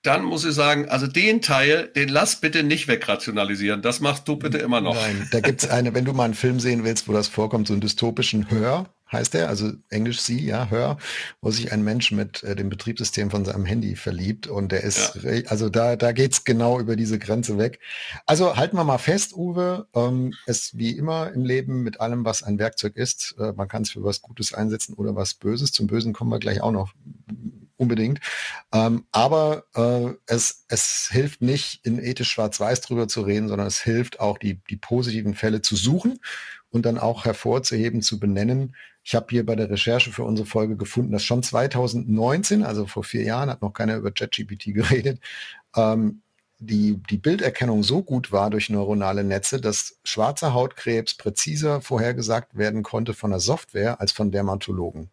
dann muss ich sagen, also den Teil, den lass bitte nicht wegrationalisieren. Das machst du bitte immer noch. Nein, da gibt's eine, wenn du mal einen Film sehen willst, wo das vorkommt, so einen dystopischen Hör, heißt er, also Englisch sie, ja, hör, wo sich ein Mensch mit äh, dem Betriebssystem von seinem Handy verliebt und der ist, ja. also da, da geht's genau über diese Grenze weg. Also halten wir mal fest, Uwe, ähm, es wie immer im Leben mit allem, was ein Werkzeug ist, äh, man kann es für was Gutes einsetzen oder was Böses. Zum Bösen kommen wir gleich auch noch unbedingt. Ähm, aber äh, es, es hilft nicht, in ethisch schwarz-weiß drüber zu reden, sondern es hilft auch, die, die positiven Fälle zu suchen und dann auch hervorzuheben, zu benennen. Ich habe hier bei der Recherche für unsere Folge gefunden, dass schon 2019, also vor vier Jahren, hat noch keiner über ChatGPT (laughs) geredet, ähm, die, die Bilderkennung so gut war durch neuronale Netze, dass schwarzer Hautkrebs präziser vorhergesagt werden konnte von der Software als von Dermatologen.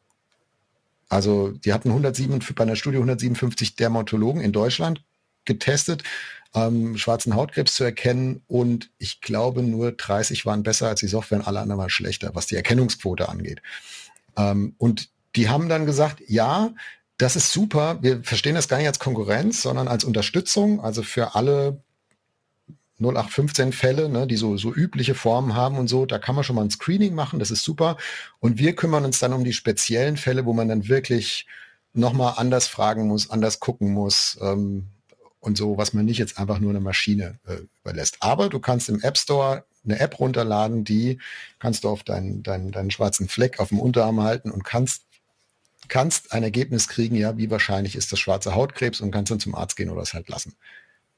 Also die hatten 107, bei einer Studie 157 Dermatologen in Deutschland getestet, ähm, schwarzen Hautkrebs zu erkennen und ich glaube nur 30 waren besser als die Software und alle anderen waren schlechter, was die Erkennungsquote angeht. Ähm, und die haben dann gesagt, ja, das ist super, wir verstehen das gar nicht als Konkurrenz, sondern als Unterstützung, also für alle 0815 Fälle, ne, die so, so übliche Formen haben und so, da kann man schon mal ein Screening machen, das ist super. Und wir kümmern uns dann um die speziellen Fälle, wo man dann wirklich nochmal anders fragen muss, anders gucken muss ähm, und so, was man nicht jetzt einfach nur eine Maschine äh, überlässt. Aber du kannst im App Store eine App runterladen, die kannst du auf deinen, deinen, deinen schwarzen Fleck auf dem Unterarm halten und kannst kannst ein Ergebnis kriegen, ja, wie wahrscheinlich ist das schwarze Hautkrebs und kannst dann zum Arzt gehen oder es halt lassen.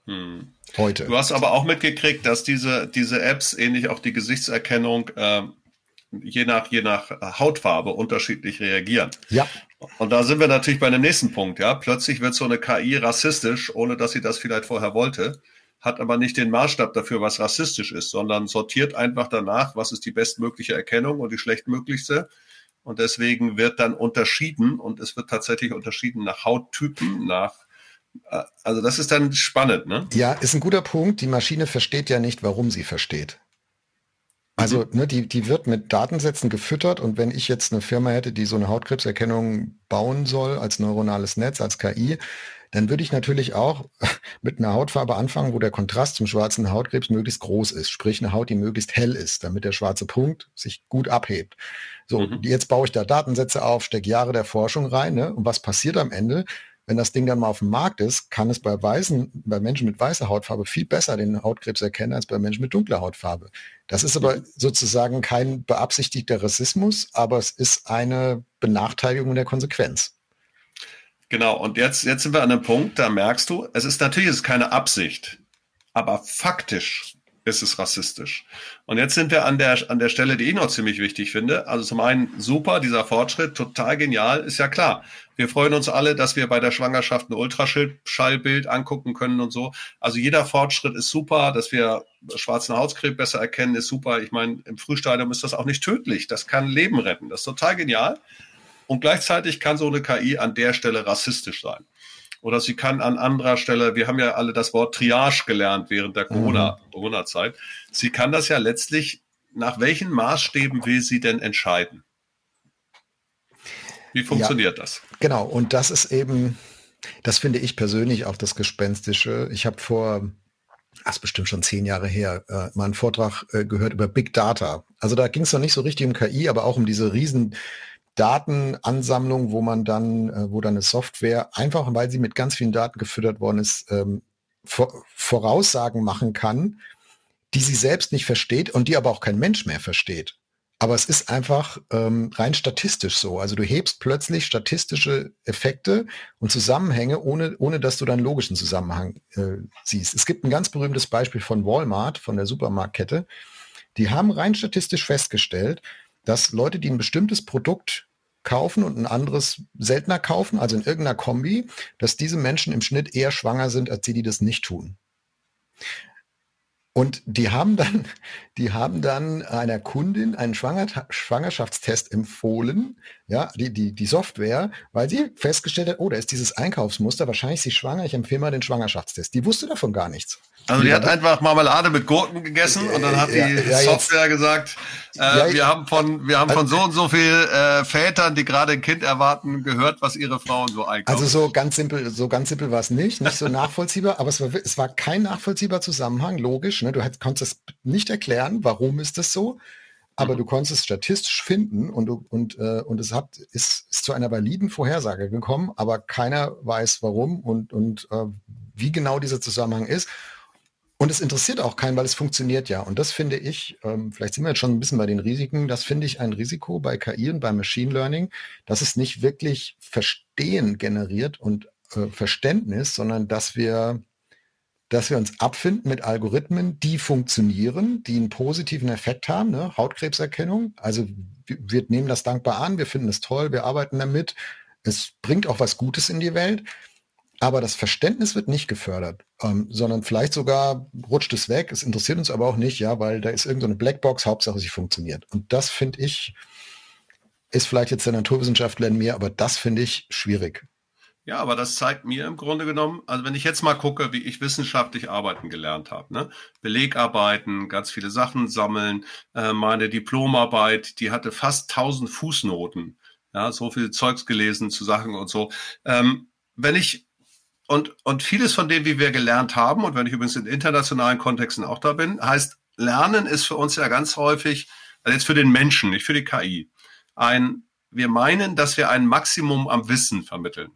Hm. Heute. Du hast aber auch mitgekriegt, dass diese, diese Apps, ähnlich auch die Gesichtserkennung, äh, je nach, je nach Hautfarbe unterschiedlich reagieren. Ja. Und da sind wir natürlich bei dem nächsten Punkt, ja. Plötzlich wird so eine KI rassistisch, ohne dass sie das vielleicht vorher wollte, hat aber nicht den Maßstab dafür, was rassistisch ist, sondern sortiert einfach danach, was ist die bestmögliche Erkennung und die schlechtmöglichste. Und deswegen wird dann unterschieden und es wird tatsächlich unterschieden nach Hauttypen, nach also das ist dann spannend, ne? Ja, ist ein guter Punkt. Die Maschine versteht ja nicht, warum sie versteht. Also, mhm. ne, die, die wird mit Datensätzen gefüttert und wenn ich jetzt eine Firma hätte, die so eine Hautkrebserkennung bauen soll als neuronales Netz, als KI, dann würde ich natürlich auch (laughs) mit einer Hautfarbe anfangen, wo der Kontrast zum schwarzen Hautkrebs möglichst groß ist, sprich eine Haut, die möglichst hell ist, damit der schwarze Punkt sich gut abhebt. So, mhm. jetzt baue ich da Datensätze auf, stecke Jahre der Forschung rein, ne? Und was passiert am Ende? Wenn das Ding dann mal auf dem Markt ist, kann es bei weißen, bei Menschen mit weißer Hautfarbe viel besser den Hautkrebs erkennen als bei Menschen mit dunkler Hautfarbe. Das ist aber sozusagen kein beabsichtigter Rassismus, aber es ist eine Benachteiligung der Konsequenz. Genau, und jetzt, jetzt sind wir an einem Punkt, da merkst du, es ist natürlich es ist keine Absicht, aber faktisch ist es rassistisch. Und jetzt sind wir an der, an der Stelle, die ich noch ziemlich wichtig finde. Also zum einen super, dieser Fortschritt, total genial, ist ja klar. Wir freuen uns alle, dass wir bei der Schwangerschaft ein Ultraschallbild angucken können und so. Also jeder Fortschritt ist super, dass wir schwarzen Hautkrebs besser erkennen, ist super. Ich meine, im Frühstadium ist das auch nicht tödlich. Das kann Leben retten. Das ist total genial. Und gleichzeitig kann so eine KI an der Stelle rassistisch sein oder sie kann an anderer Stelle, wir haben ja alle das Wort Triage gelernt während der Corona, mhm. Corona-Zeit, sie kann das ja letztlich, nach welchen Maßstäben will sie denn entscheiden? Wie funktioniert ja, das? Genau, und das ist eben, das finde ich persönlich auch das Gespenstische. Ich habe vor, das ist bestimmt schon zehn Jahre her, äh, mal einen Vortrag äh, gehört über Big Data. Also da ging es noch nicht so richtig um KI, aber auch um diese riesen Datenansammlung, wo man dann, äh, wo dann eine Software, einfach weil sie mit ganz vielen Daten gefüttert worden ist, ähm, vor, Voraussagen machen kann, die sie selbst nicht versteht und die aber auch kein Mensch mehr versteht. Aber es ist einfach ähm, rein statistisch so. Also du hebst plötzlich statistische Effekte und Zusammenhänge, ohne, ohne dass du dann logischen Zusammenhang äh, siehst. Es gibt ein ganz berühmtes Beispiel von Walmart, von der Supermarktkette. Die haben rein statistisch festgestellt, dass Leute, die ein bestimmtes Produkt kaufen und ein anderes seltener kaufen, also in irgendeiner Kombi, dass diese Menschen im Schnitt eher schwanger sind, als die, die das nicht tun. Und die haben dann, (laughs) die haben dann einer Kundin einen Schwanger Schwangerschaftstest empfohlen, ja, die, die, die Software, weil sie festgestellt hat, oh, da ist dieses Einkaufsmuster, wahrscheinlich ist sie schwanger, ich empfehle mal den Schwangerschaftstest. Die wusste davon gar nichts. Also die, hat einfach Marmelade mit Gurken gegessen und dann hat die ja, Software jetzt. gesagt, äh, ja, wir haben von wir haben von so und so viel äh, Vätern, die gerade ein Kind erwarten, gehört, was ihre Frauen so einkaufen. Also so ganz simpel, so ganz simpel war es nicht, nicht so nachvollziehbar, aber es war es war kein nachvollziehbar Zusammenhang, logisch. Ne? Du konntest es nicht erklären, warum ist das so. aber mhm. du konntest es statistisch finden und, du, und, äh, und es hat, ist, ist zu einer validen Vorhersage gekommen, aber keiner weiß warum und, und äh, wie genau dieser Zusammenhang ist. Und es interessiert auch keinen, weil es funktioniert ja. Und das finde ich, ähm, vielleicht sind wir jetzt schon ein bisschen bei den Risiken, das finde ich ein Risiko bei KI und bei Machine Learning, dass es nicht wirklich Verstehen generiert und äh, Verständnis, sondern dass wir dass wir uns abfinden mit Algorithmen, die funktionieren, die einen positiven Effekt haben, ne? Hautkrebserkennung. Also wir nehmen das dankbar an, wir finden es toll, wir arbeiten damit. Es bringt auch was Gutes in die Welt, aber das Verständnis wird nicht gefördert, ähm, sondern vielleicht sogar rutscht es weg. Es interessiert uns aber auch nicht, ja, weil da ist irgendeine so Blackbox, Hauptsache sie funktioniert. Und das finde ich, ist vielleicht jetzt der Naturwissenschaftler in mir, aber das finde ich schwierig. Ja, aber das zeigt mir im Grunde genommen, also wenn ich jetzt mal gucke, wie ich wissenschaftlich arbeiten gelernt habe, ne? Belegarbeiten, ganz viele Sachen sammeln, äh, meine Diplomarbeit, die hatte fast 1000 Fußnoten, ja, so viel Zeugs gelesen zu Sachen und so. Ähm, wenn ich und und vieles von dem, wie wir gelernt haben und wenn ich übrigens in internationalen Kontexten auch da bin, heißt Lernen ist für uns ja ganz häufig, also jetzt für den Menschen, nicht für die KI, ein wir meinen, dass wir ein Maximum am Wissen vermitteln.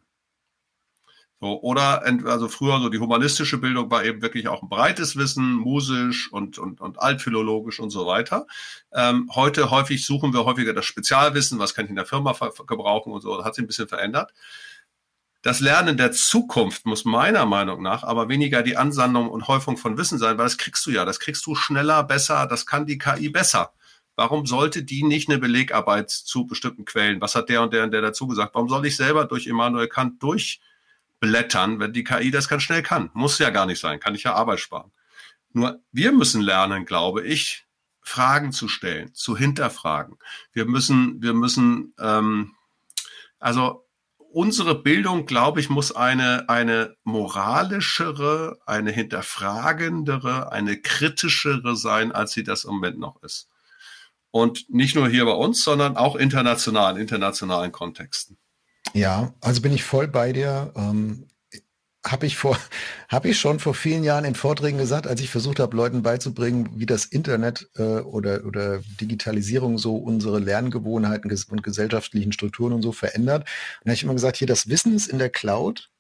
So, oder also früher so die humanistische Bildung war eben wirklich auch ein breites Wissen, musisch und, und, und altphilologisch und so weiter. Ähm, heute häufig suchen wir häufiger das Spezialwissen, was kann ich in der Firma gebrauchen und so, hat sich ein bisschen verändert. Das Lernen der Zukunft muss meiner Meinung nach aber weniger die Ansandung und Häufung von Wissen sein, weil das kriegst du ja, das kriegst du schneller, besser, das kann die KI besser. Warum sollte die nicht eine Belegarbeit zu bestimmten Quellen? Was hat der und der und der dazu gesagt? Warum soll ich selber durch Immanuel Kant durch blättern, wenn die KI das ganz schnell kann. Muss ja gar nicht sein, kann ich ja Arbeit sparen. Nur wir müssen lernen, glaube ich, Fragen zu stellen, zu hinterfragen. Wir müssen, wir müssen, ähm, also unsere Bildung, glaube ich, muss eine, eine moralischere, eine hinterfragendere, eine kritischere sein, als sie das im Moment noch ist. Und nicht nur hier bei uns, sondern auch international, in internationalen Kontexten. Ja, also bin ich voll bei dir. Ähm, habe ich vor, (laughs) habe ich schon vor vielen Jahren in Vorträgen gesagt, als ich versucht habe, Leuten beizubringen, wie das Internet äh, oder oder Digitalisierung so unsere Lerngewohnheiten und gesellschaftlichen Strukturen und so verändert. Und da habe ich immer gesagt, hier das Wissen ist in der Cloud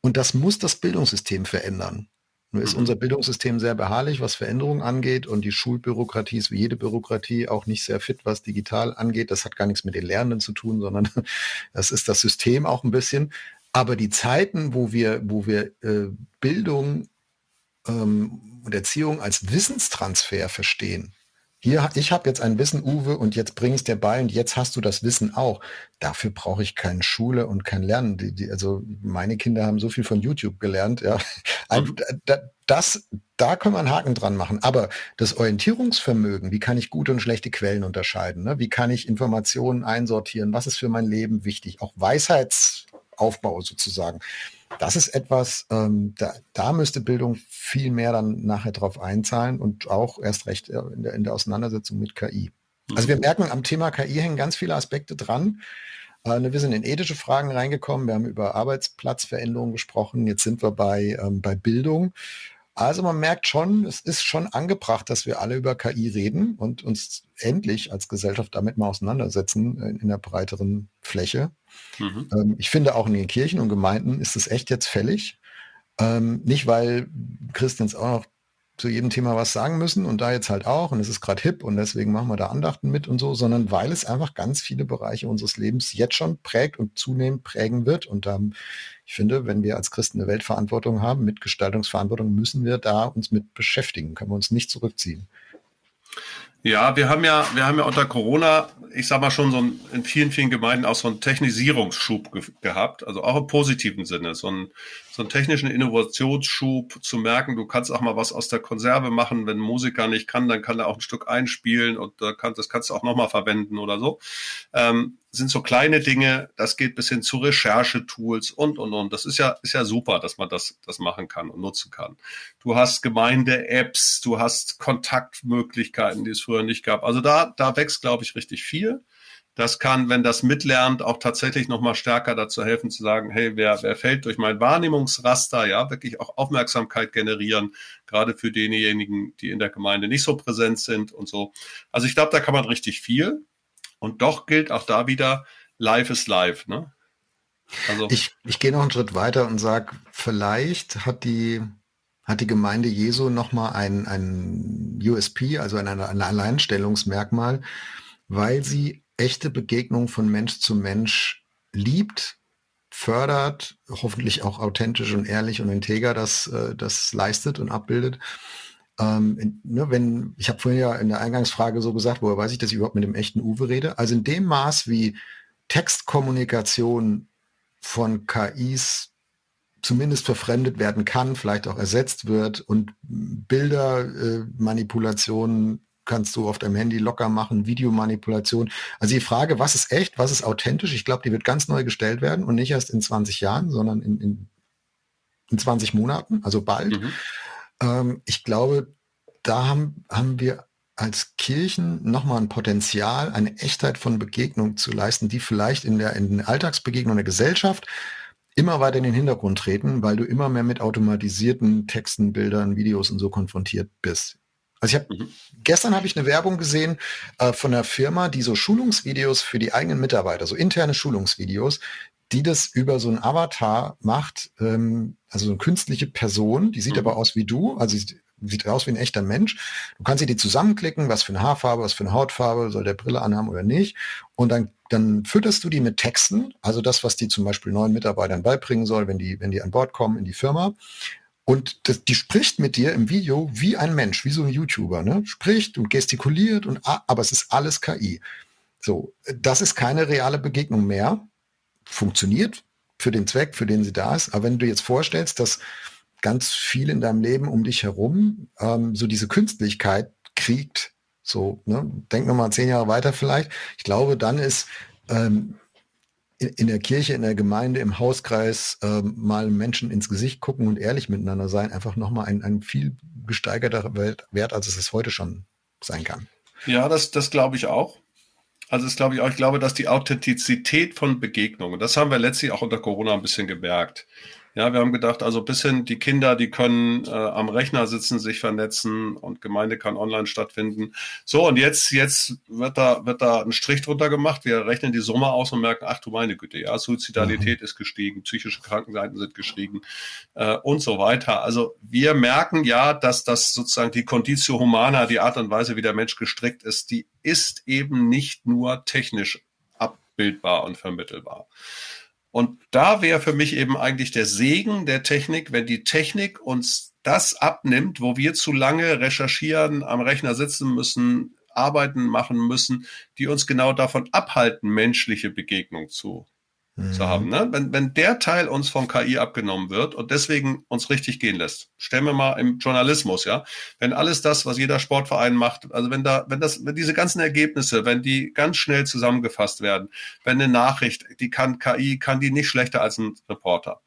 und das muss das Bildungssystem verändern. Nur ist mhm. unser Bildungssystem sehr beharrlich, was Veränderungen angeht und die Schulbürokratie ist wie jede Bürokratie auch nicht sehr fit, was digital angeht. Das hat gar nichts mit den Lernenden zu tun, sondern (laughs) das ist das System auch ein bisschen. Aber die Zeiten, wo wir, wo wir äh, Bildung ähm, und Erziehung als Wissenstransfer verstehen, hier, ich habe jetzt ein Wissen, Uwe, und jetzt bring es dir bei und jetzt hast du das Wissen auch. Dafür brauche ich keine Schule und kein Lernen. Die, die, also meine Kinder haben so viel von YouTube gelernt. Ja. Mhm. Das, da können wir einen Haken dran machen. Aber das Orientierungsvermögen, wie kann ich gute und schlechte Quellen unterscheiden? Ne? Wie kann ich Informationen einsortieren? Was ist für mein Leben wichtig? Auch Weisheitsaufbau sozusagen das ist etwas, ähm, da, da müsste Bildung viel mehr dann nachher drauf einzahlen und auch erst recht äh, in der, in der Auseinandersetzung mit KI. Also wir merken, am Thema KI hängen ganz viele Aspekte dran. Äh, wir sind in ethische Fragen reingekommen. Wir haben über Arbeitsplatzveränderungen gesprochen. Jetzt sind wir bei, ähm, bei Bildung. Also man merkt schon, es ist schon angebracht, dass wir alle über KI reden und uns endlich als Gesellschaft damit mal auseinandersetzen in, in der breiteren Fläche. Mhm. Ähm, ich finde auch in den Kirchen und Gemeinden ist es echt jetzt fällig. Ähm, nicht, weil Christians auch noch zu jedem Thema was sagen müssen und da jetzt halt auch und es ist gerade hip und deswegen machen wir da Andachten mit und so, sondern weil es einfach ganz viele Bereiche unseres Lebens jetzt schon prägt und zunehmend prägen wird und ähm, ich finde, wenn wir als Christen eine Weltverantwortung haben, Mitgestaltungsverantwortung, müssen wir da uns mit beschäftigen, können wir uns nicht zurückziehen. Ja, wir haben ja, wir haben ja unter Corona, ich sag mal schon so ein, in vielen, vielen Gemeinden auch so einen Technisierungsschub ge gehabt, also auch im positiven Sinne, so ein so einen technischen Innovationsschub zu merken, du kannst auch mal was aus der Konserve machen, wenn ein Musiker nicht kann, dann kann er auch ein Stück einspielen und da kann, das kannst du auch nochmal verwenden oder so. Ähm, sind so kleine Dinge, das geht bis hin zu Recherchetools und, und, und. Das ist ja, ist ja super, dass man das, das machen kann und nutzen kann. Du hast Gemeinde-Apps, du hast Kontaktmöglichkeiten, die es früher nicht gab. Also da, da wächst, glaube ich, richtig viel. Das kann, wenn das mitlernt, auch tatsächlich nochmal stärker dazu helfen zu sagen, hey, wer, wer fällt durch mein Wahrnehmungsraster, ja, wirklich auch Aufmerksamkeit generieren, gerade für diejenigen, die in der Gemeinde nicht so präsent sind und so. Also ich glaube, da kann man richtig viel. Und doch gilt auch da wieder, live ist live, ne? Also. Ich, ich gehe noch einen Schritt weiter und sage, vielleicht hat die, hat die Gemeinde Jesu nochmal ein, ein USP, also ein, ein Alleinstellungsmerkmal, weil sie echte Begegnungen von Mensch zu Mensch liebt, fördert, hoffentlich auch authentisch und ehrlich und integer das, äh, das leistet und abbildet. Ähm, ne, wenn, ich habe vorhin ja in der Eingangsfrage so gesagt, woher weiß ich, dass ich überhaupt mit dem echten Uwe rede? Also in dem Maß, wie Textkommunikation von KIs zumindest verfremdet werden kann, vielleicht auch ersetzt wird und Bildermanipulationen äh, kannst du auf deinem Handy locker machen, Videomanipulation. Also die Frage, was ist echt, was ist authentisch, ich glaube, die wird ganz neu gestellt werden und nicht erst in 20 Jahren, sondern in, in, in 20 Monaten, also bald. Mhm. Ähm, ich glaube, da haben, haben wir als Kirchen nochmal ein Potenzial, eine Echtheit von Begegnung zu leisten, die vielleicht in der, in der Alltagsbegegnung der Gesellschaft immer weiter in den Hintergrund treten, weil du immer mehr mit automatisierten Texten, Bildern, Videos und so konfrontiert bist. Also ich habe mhm. gestern habe ich eine Werbung gesehen äh, von einer Firma, die so Schulungsvideos für die eigenen Mitarbeiter, so interne Schulungsvideos, die das über so ein Avatar macht, ähm, also so eine künstliche Person, die sieht mhm. aber aus wie du, also sieht aus wie ein echter Mensch. Du kannst sie die zusammenklicken, was für eine Haarfarbe, was für eine Hautfarbe, soll der Brille anhaben oder nicht. Und dann, dann fütterst du die mit Texten, also das, was die zum Beispiel neuen Mitarbeitern beibringen soll, wenn die, wenn die an Bord kommen in die Firma. Und das, die spricht mit dir im Video wie ein Mensch, wie so ein YouTuber, ne? Spricht und gestikuliert und, aber es ist alles KI. So, das ist keine reale Begegnung mehr. Funktioniert für den Zweck, für den sie da ist. Aber wenn du jetzt vorstellst, dass ganz viel in deinem Leben um dich herum ähm, so diese Künstlichkeit kriegt. So, ne? denk nochmal zehn Jahre weiter vielleicht. Ich glaube, dann ist ähm, in, in, der Kirche, in der Gemeinde, im Hauskreis ähm, mal Menschen ins Gesicht gucken und ehrlich miteinander sein, einfach nochmal ein, ein viel gesteigerter Wert, als es heute schon sein kann. Ja, das, das glaube ich auch. Also das glaube ich auch. Ich glaube, dass die Authentizität von Begegnungen, das haben wir letztlich auch unter Corona ein bisschen gemerkt. Ja, wir haben gedacht, also bis hin die Kinder, die können äh, am Rechner sitzen, sich vernetzen und Gemeinde kann online stattfinden. So, und jetzt, jetzt wird da, wird da ein Strich drunter gemacht. Wir rechnen die Summe aus und merken, ach du meine Güte, ja, Suizidalität mhm. ist gestiegen, psychische Krankenseiten sind gestiegen äh, und so weiter. Also wir merken ja, dass das sozusagen die Conditio Humana, die Art und Weise, wie der Mensch gestrickt ist, die ist eben nicht nur technisch abbildbar und vermittelbar. Und da wäre für mich eben eigentlich der Segen der Technik, wenn die Technik uns das abnimmt, wo wir zu lange recherchieren, am Rechner sitzen müssen, arbeiten machen müssen, die uns genau davon abhalten, menschliche Begegnung zu mhm. zu haben. Ne? Wenn, wenn der Teil uns von KI abgenommen wird und deswegen uns richtig gehen lässt, stellen wir mal im Journalismus, ja, wenn alles das, was jeder Sportverein macht, also wenn da, wenn das, wenn diese ganzen Ergebnisse, wenn die ganz schnell zusammengefasst werden, wenn eine Nachricht, die kann KI, kann die nicht schlechter als ein Reporter.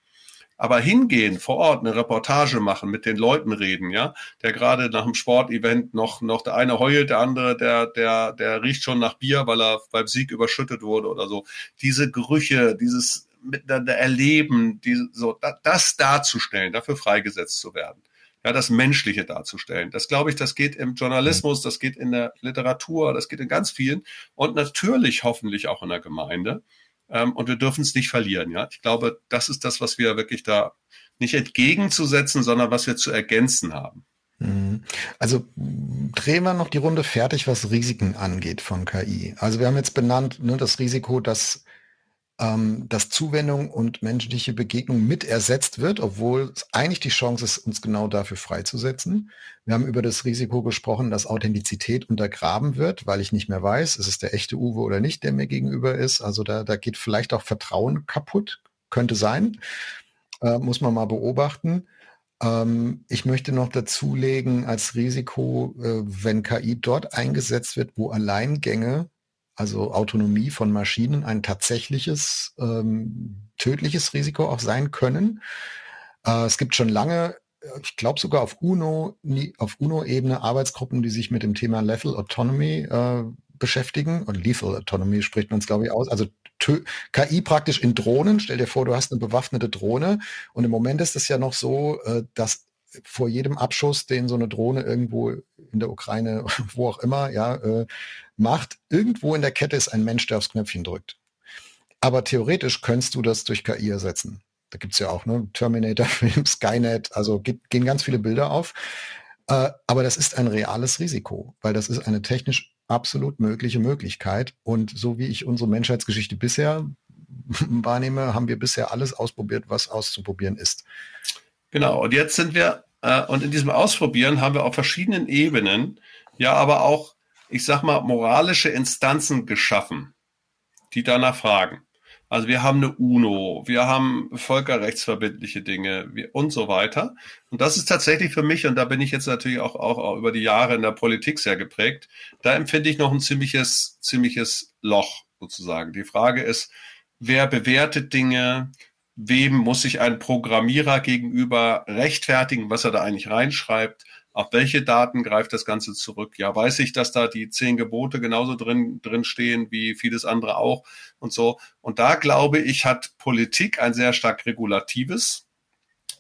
Aber hingehen, vor Ort eine Reportage machen, mit den Leuten reden, ja, der gerade nach dem Sportevent noch, noch der eine heult, der andere, der, der, der riecht schon nach Bier, weil er beim Sieg überschüttet wurde oder so. Diese Gerüche, dieses miteinander erleben, diese, so, das darzustellen, dafür freigesetzt zu werden. Ja, das Menschliche darzustellen. Das glaube ich, das geht im Journalismus, das geht in der Literatur, das geht in ganz vielen und natürlich hoffentlich auch in der Gemeinde. Ähm, und wir dürfen es nicht verlieren. Ja, ich glaube, das ist das, was wir wirklich da nicht entgegenzusetzen, sondern was wir zu ergänzen haben. Mhm. Also drehen wir noch die Runde fertig, was Risiken angeht von KI. Also wir haben jetzt benannt ne, das Risiko, dass ähm, dass Zuwendung und menschliche Begegnung mit ersetzt wird, obwohl es eigentlich die Chance ist, uns genau dafür freizusetzen. Wir haben über das Risiko gesprochen, dass Authentizität untergraben wird, weil ich nicht mehr weiß, ist es der echte Uwe oder nicht, der mir gegenüber ist. Also da, da geht vielleicht auch Vertrauen kaputt, könnte sein, äh, muss man mal beobachten. Ähm, ich möchte noch dazulegen als Risiko, äh, wenn KI dort eingesetzt wird, wo Alleingänge also Autonomie von Maschinen, ein tatsächliches ähm, tödliches Risiko auch sein können. Äh, es gibt schon lange, ich glaube sogar auf UNO, auf UNO-Ebene Arbeitsgruppen, die sich mit dem Thema Lethal Autonomy äh, beschäftigen. Und Lethal Autonomy spricht man es, glaube ich, aus. Also KI praktisch in Drohnen. Stell dir vor, du hast eine bewaffnete Drohne. Und im Moment ist es ja noch so, äh, dass vor jedem Abschuss, den so eine Drohne irgendwo in der Ukraine, (laughs) wo auch immer, ja, äh, macht, irgendwo in der Kette ist ein Mensch, der aufs Knöpfchen drückt. Aber theoretisch könntest du das durch KI ersetzen. Da gibt's ja auch, ne, Terminator-Film, (laughs) Skynet, also geht, gehen ganz viele Bilder auf. Äh, aber das ist ein reales Risiko, weil das ist eine technisch absolut mögliche Möglichkeit. Und so wie ich unsere Menschheitsgeschichte bisher (laughs) wahrnehme, haben wir bisher alles ausprobiert, was auszuprobieren ist. Genau, und jetzt sind wir, äh, und in diesem Ausprobieren haben wir auf verschiedenen Ebenen ja aber auch, ich sag mal, moralische Instanzen geschaffen, die danach fragen. Also wir haben eine UNO, wir haben völkerrechtsverbindliche Dinge und so weiter. Und das ist tatsächlich für mich, und da bin ich jetzt natürlich auch, auch, auch über die Jahre in der Politik sehr geprägt, da empfinde ich noch ein ziemliches, ziemliches Loch sozusagen. Die Frage ist, wer bewertet Dinge? Wem muss sich ein Programmierer gegenüber rechtfertigen, was er da eigentlich reinschreibt? Auf welche Daten greift das Ganze zurück? Ja, weiß ich, dass da die zehn Gebote genauso drin, drin stehen wie vieles andere auch und so. Und da glaube ich, hat Politik ein sehr stark regulatives,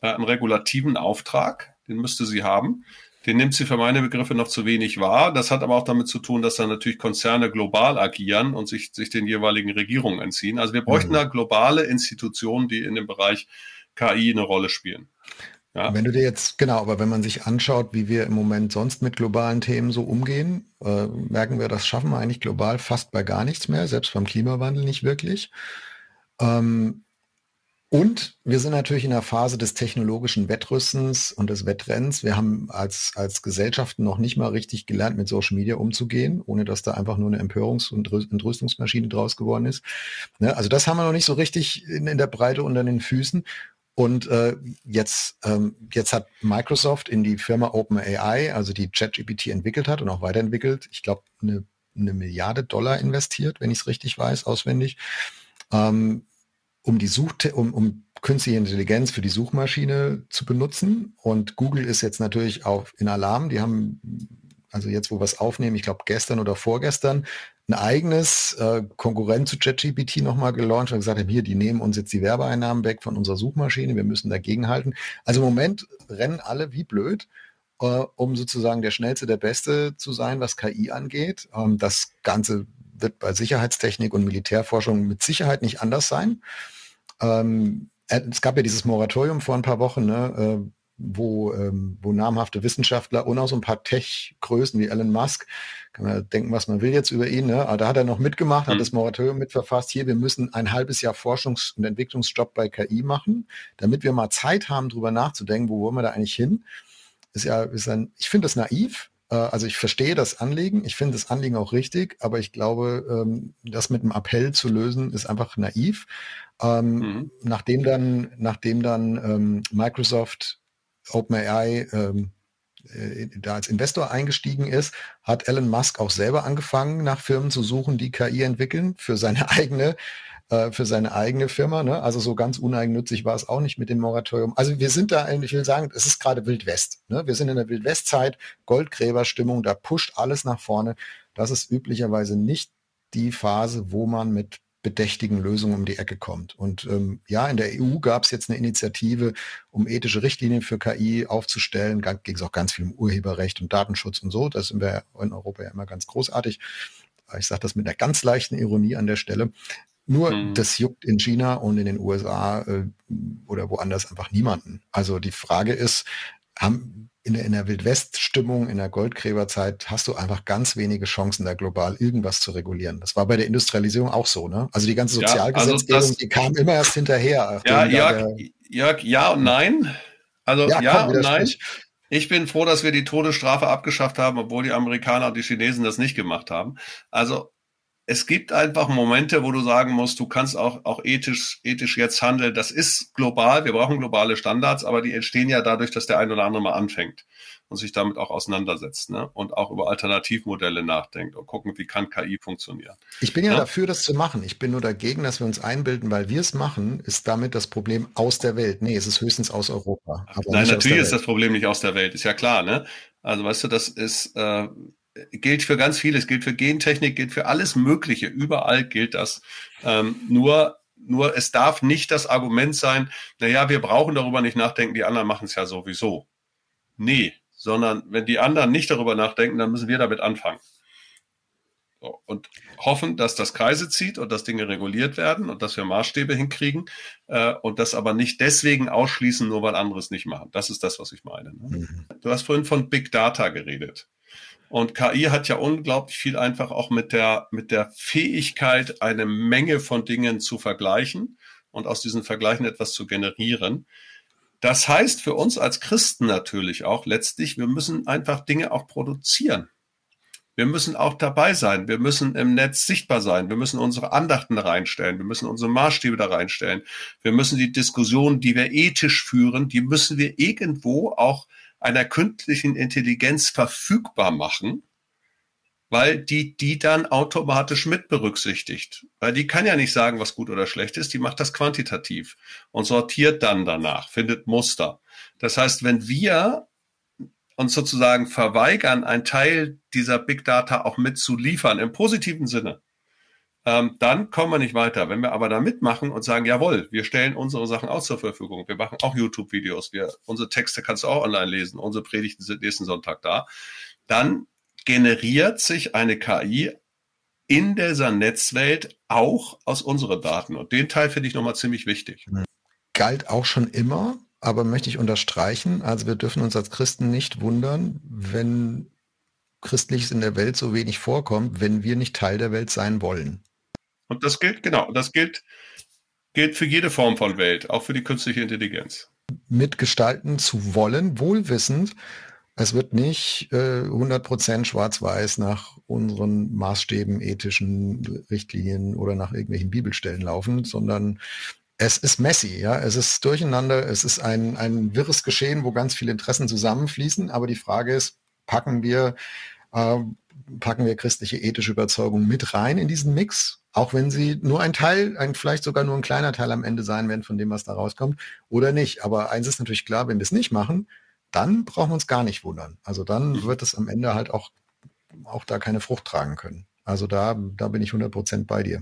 äh, einen regulativen Auftrag. Den müsste sie haben. Den nimmt sie für meine Begriffe noch zu wenig wahr. Das hat aber auch damit zu tun, dass dann natürlich Konzerne global agieren und sich, sich den jeweiligen Regierungen entziehen. Also wir bräuchten mhm. da globale Institutionen, die in dem Bereich KI eine Rolle spielen. Ja. Wenn du dir jetzt, genau, aber wenn man sich anschaut, wie wir im Moment sonst mit globalen Themen so umgehen, äh, merken wir, das schaffen wir eigentlich global fast bei gar nichts mehr, selbst beim Klimawandel nicht wirklich. Ähm, und wir sind natürlich in der Phase des technologischen Wettrüstens und des Wettrenns. Wir haben als, als Gesellschaften noch nicht mal richtig gelernt, mit Social Media umzugehen, ohne dass da einfach nur eine Empörungs- und Entrüstungsmaschine draus geworden ist. Ne? Also das haben wir noch nicht so richtig in, in der Breite unter den Füßen. Und äh, jetzt, ähm, jetzt hat Microsoft in die Firma OpenAI, also die ChatGPT entwickelt hat und auch weiterentwickelt, ich glaube, eine, eine Milliarde Dollar investiert, wenn ich es richtig weiß, auswendig, ähm, um die Such um, um künstliche Intelligenz für die Suchmaschine zu benutzen. Und Google ist jetzt natürlich auch in Alarm. Die haben also jetzt, wo wir es aufnehmen, ich glaube gestern oder vorgestern, ein eigenes äh, Konkurrent zu ChatGPT nochmal gelauncht und gesagt haben, hier, die nehmen uns jetzt die Werbeeinnahmen weg von unserer Suchmaschine, wir müssen dagegenhalten. Also im Moment rennen alle wie blöd, äh, um sozusagen der Schnellste, der Beste zu sein, was KI angeht. Ähm, das Ganze wird bei Sicherheitstechnik und Militärforschung mit Sicherheit nicht anders sein. Ähm, es gab ja dieses Moratorium vor ein paar Wochen, ne, äh, wo, ähm, wo namhafte Wissenschaftler und auch so ein paar Tech-Größen wie Elon Musk, kann man denken, was man will jetzt über ihn, ne? aber da hat er noch mitgemacht, mhm. hat das Moratorium mitverfasst, hier, wir müssen ein halbes Jahr Forschungs- und Entwicklungsjob bei KI machen, damit wir mal Zeit haben, drüber nachzudenken, wo wollen wir da eigentlich hin. Ist ja, ist ein, ich finde das naiv, äh, also ich verstehe das Anliegen, ich finde das Anliegen auch richtig, aber ich glaube, ähm, das mit einem Appell zu lösen, ist einfach naiv. Ähm, mhm. Nachdem dann, nachdem dann ähm, Microsoft OpenAI ähm, äh, da als Investor eingestiegen ist, hat Elon Musk auch selber angefangen, nach Firmen zu suchen, die KI entwickeln für seine (laughs) eigene äh, für seine eigene Firma. Ne? Also so ganz uneigennützig war es auch nicht mit dem Moratorium. Also wir sind da, ich will sagen, es ist gerade Wildwest. Ne? Wir sind in der Wildwestzeit, Goldgräberstimmung, da pusht alles nach vorne. Das ist üblicherweise nicht die Phase, wo man mit bedächtigen Lösungen um die Ecke kommt. Und ähm, ja, in der EU gab es jetzt eine Initiative, um ethische Richtlinien für KI aufzustellen. Da ging es auch ganz viel um Urheberrecht und Datenschutz und so. Das sind wir in Europa ja immer ganz großartig. Ich sage das mit einer ganz leichten Ironie an der Stelle. Nur mhm. das juckt in China und in den USA äh, oder woanders einfach niemanden. Also die Frage ist, haben in der, in der Wildwest-Stimmung, in der Goldgräberzeit hast du einfach ganz wenige Chancen, da global irgendwas zu regulieren. Das war bei der Industrialisierung auch so, ne? Also die ganze Sozialgesetzgebung, ja, also das, die kam immer erst hinterher. Ja, Jörg, Jörg, ja und nein. Also ja, ja und nein. Ich bin froh, dass wir die Todesstrafe abgeschafft haben, obwohl die Amerikaner und die Chinesen das nicht gemacht haben. Also es gibt einfach Momente, wo du sagen musst, du kannst auch, auch ethisch, ethisch jetzt handeln. Das ist global. Wir brauchen globale Standards, aber die entstehen ja dadurch, dass der ein oder andere mal anfängt und sich damit auch auseinandersetzt ne? und auch über Alternativmodelle nachdenkt und gucken, wie kann KI funktionieren. Ich bin ja, ja, dafür, das zu machen. Ich bin nur dagegen, dass wir uns einbilden, weil wir es machen, ist damit das Problem aus der Welt. Nee, es ist höchstens aus Europa. Nein, natürlich ist das Problem nicht aus der Welt, ist ja klar. Ne? Also weißt du, das ist, äh, gilt für ganz vieles, gilt für Gentechnik, gilt für alles Mögliche. Überall gilt das. Ähm, nur, nur es darf nicht das Argument sein, naja, wir brauchen darüber nicht nachdenken, die anderen machen es ja sowieso. Nee, sondern wenn die anderen nicht darüber nachdenken, dann müssen wir damit anfangen. So, und hoffen, dass das Kreise zieht und dass Dinge reguliert werden und dass wir Maßstäbe hinkriegen äh, und das aber nicht deswegen ausschließen, nur weil andere es nicht machen. Das ist das, was ich meine. Ne? Mhm. Du hast vorhin von Big Data geredet. Und KI hat ja unglaublich viel einfach auch mit der, mit der Fähigkeit, eine Menge von Dingen zu vergleichen und aus diesen Vergleichen etwas zu generieren. Das heißt für uns als Christen natürlich auch letztlich, wir müssen einfach Dinge auch produzieren. Wir müssen auch dabei sein. Wir müssen im Netz sichtbar sein. Wir müssen unsere Andachten da reinstellen. Wir müssen unsere Maßstäbe da reinstellen. Wir müssen die Diskussionen, die wir ethisch führen, die müssen wir irgendwo auch einer künstlichen Intelligenz verfügbar machen, weil die die dann automatisch mit berücksichtigt. Weil die kann ja nicht sagen, was gut oder schlecht ist, die macht das quantitativ und sortiert dann danach, findet Muster. Das heißt, wenn wir uns sozusagen verweigern, einen Teil dieser Big Data auch mitzuliefern, im positiven Sinne, ähm, dann kommen wir nicht weiter. Wenn wir aber da mitmachen und sagen, jawohl, wir stellen unsere Sachen auch zur Verfügung, wir machen auch YouTube-Videos, unsere Texte kannst du auch online lesen, unsere Predigten sind nächsten Sonntag da, dann generiert sich eine KI in dieser Netzwelt auch aus unseren Daten. Und den Teil finde ich nochmal ziemlich wichtig. Galt auch schon immer aber möchte ich unterstreichen, also wir dürfen uns als Christen nicht wundern, wenn Christliches in der Welt so wenig vorkommt, wenn wir nicht Teil der Welt sein wollen. Und das gilt, genau, das gilt, gilt für jede Form von Welt, auch für die künstliche Intelligenz. Mitgestalten zu wollen, wohlwissend, es wird nicht äh, 100% schwarz-weiß nach unseren Maßstäben, ethischen Richtlinien oder nach irgendwelchen Bibelstellen laufen, sondern es ist messy, ja, es ist durcheinander, es ist ein, ein wirres Geschehen, wo ganz viele Interessen zusammenfließen, aber die Frage ist, packen wir, äh, packen wir christliche ethische Überzeugung mit rein in diesen Mix, auch wenn sie nur ein Teil, ein, vielleicht sogar nur ein kleiner Teil am Ende sein werden von dem, was da rauskommt, oder nicht. Aber eins ist natürlich klar, wenn wir es nicht machen, dann brauchen wir uns gar nicht wundern. Also dann wird es am Ende halt auch, auch da keine Frucht tragen können. Also da, da bin ich 100 Prozent bei dir.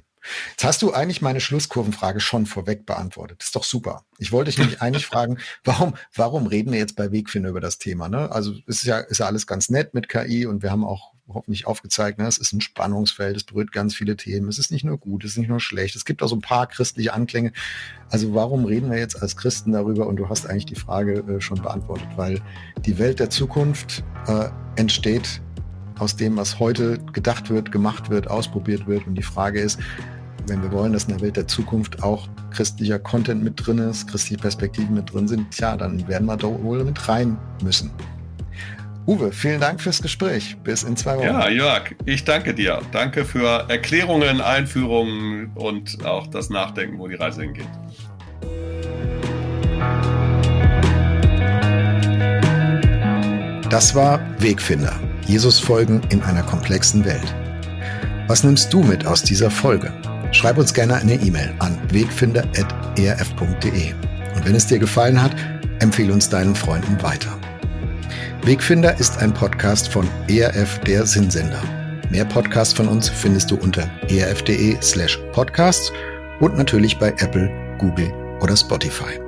Jetzt hast du eigentlich meine Schlusskurvenfrage schon vorweg beantwortet. Das ist doch super. Ich wollte dich nämlich eigentlich (laughs) fragen, warum, warum reden wir jetzt bei Wegfinder über das Thema? Ne? Also es ist ja, ist ja alles ganz nett mit KI und wir haben auch hoffentlich aufgezeigt, ne? es ist ein Spannungsfeld, es berührt ganz viele Themen. Es ist nicht nur gut, es ist nicht nur schlecht. Es gibt auch so ein paar christliche Anklänge. Also warum reden wir jetzt als Christen darüber? Und du hast eigentlich die Frage äh, schon beantwortet, weil die Welt der Zukunft äh, entsteht aus dem, was heute gedacht wird, gemacht wird, ausprobiert wird. Und die Frage ist, wenn wir wollen, dass in der Welt der Zukunft auch christlicher Content mit drin ist, christliche Perspektiven mit drin sind, tja, dann werden wir da wohl mit rein müssen. Uwe, vielen Dank fürs Gespräch. Bis in zwei Wochen. Ja, Jörg, ich danke dir. Danke für Erklärungen, Einführungen und auch das Nachdenken, wo die Reise hingeht. Das war Wegfinder. Jesus folgen in einer komplexen Welt. Was nimmst du mit aus dieser Folge? Schreib uns gerne eine E-Mail an wegfinder.erf.de. Und wenn es dir gefallen hat, empfehle uns deinen Freunden weiter. Wegfinder ist ein Podcast von ERF der Sinnsender. Mehr Podcasts von uns findest du unter erf.de slash podcasts und natürlich bei Apple, Google oder Spotify.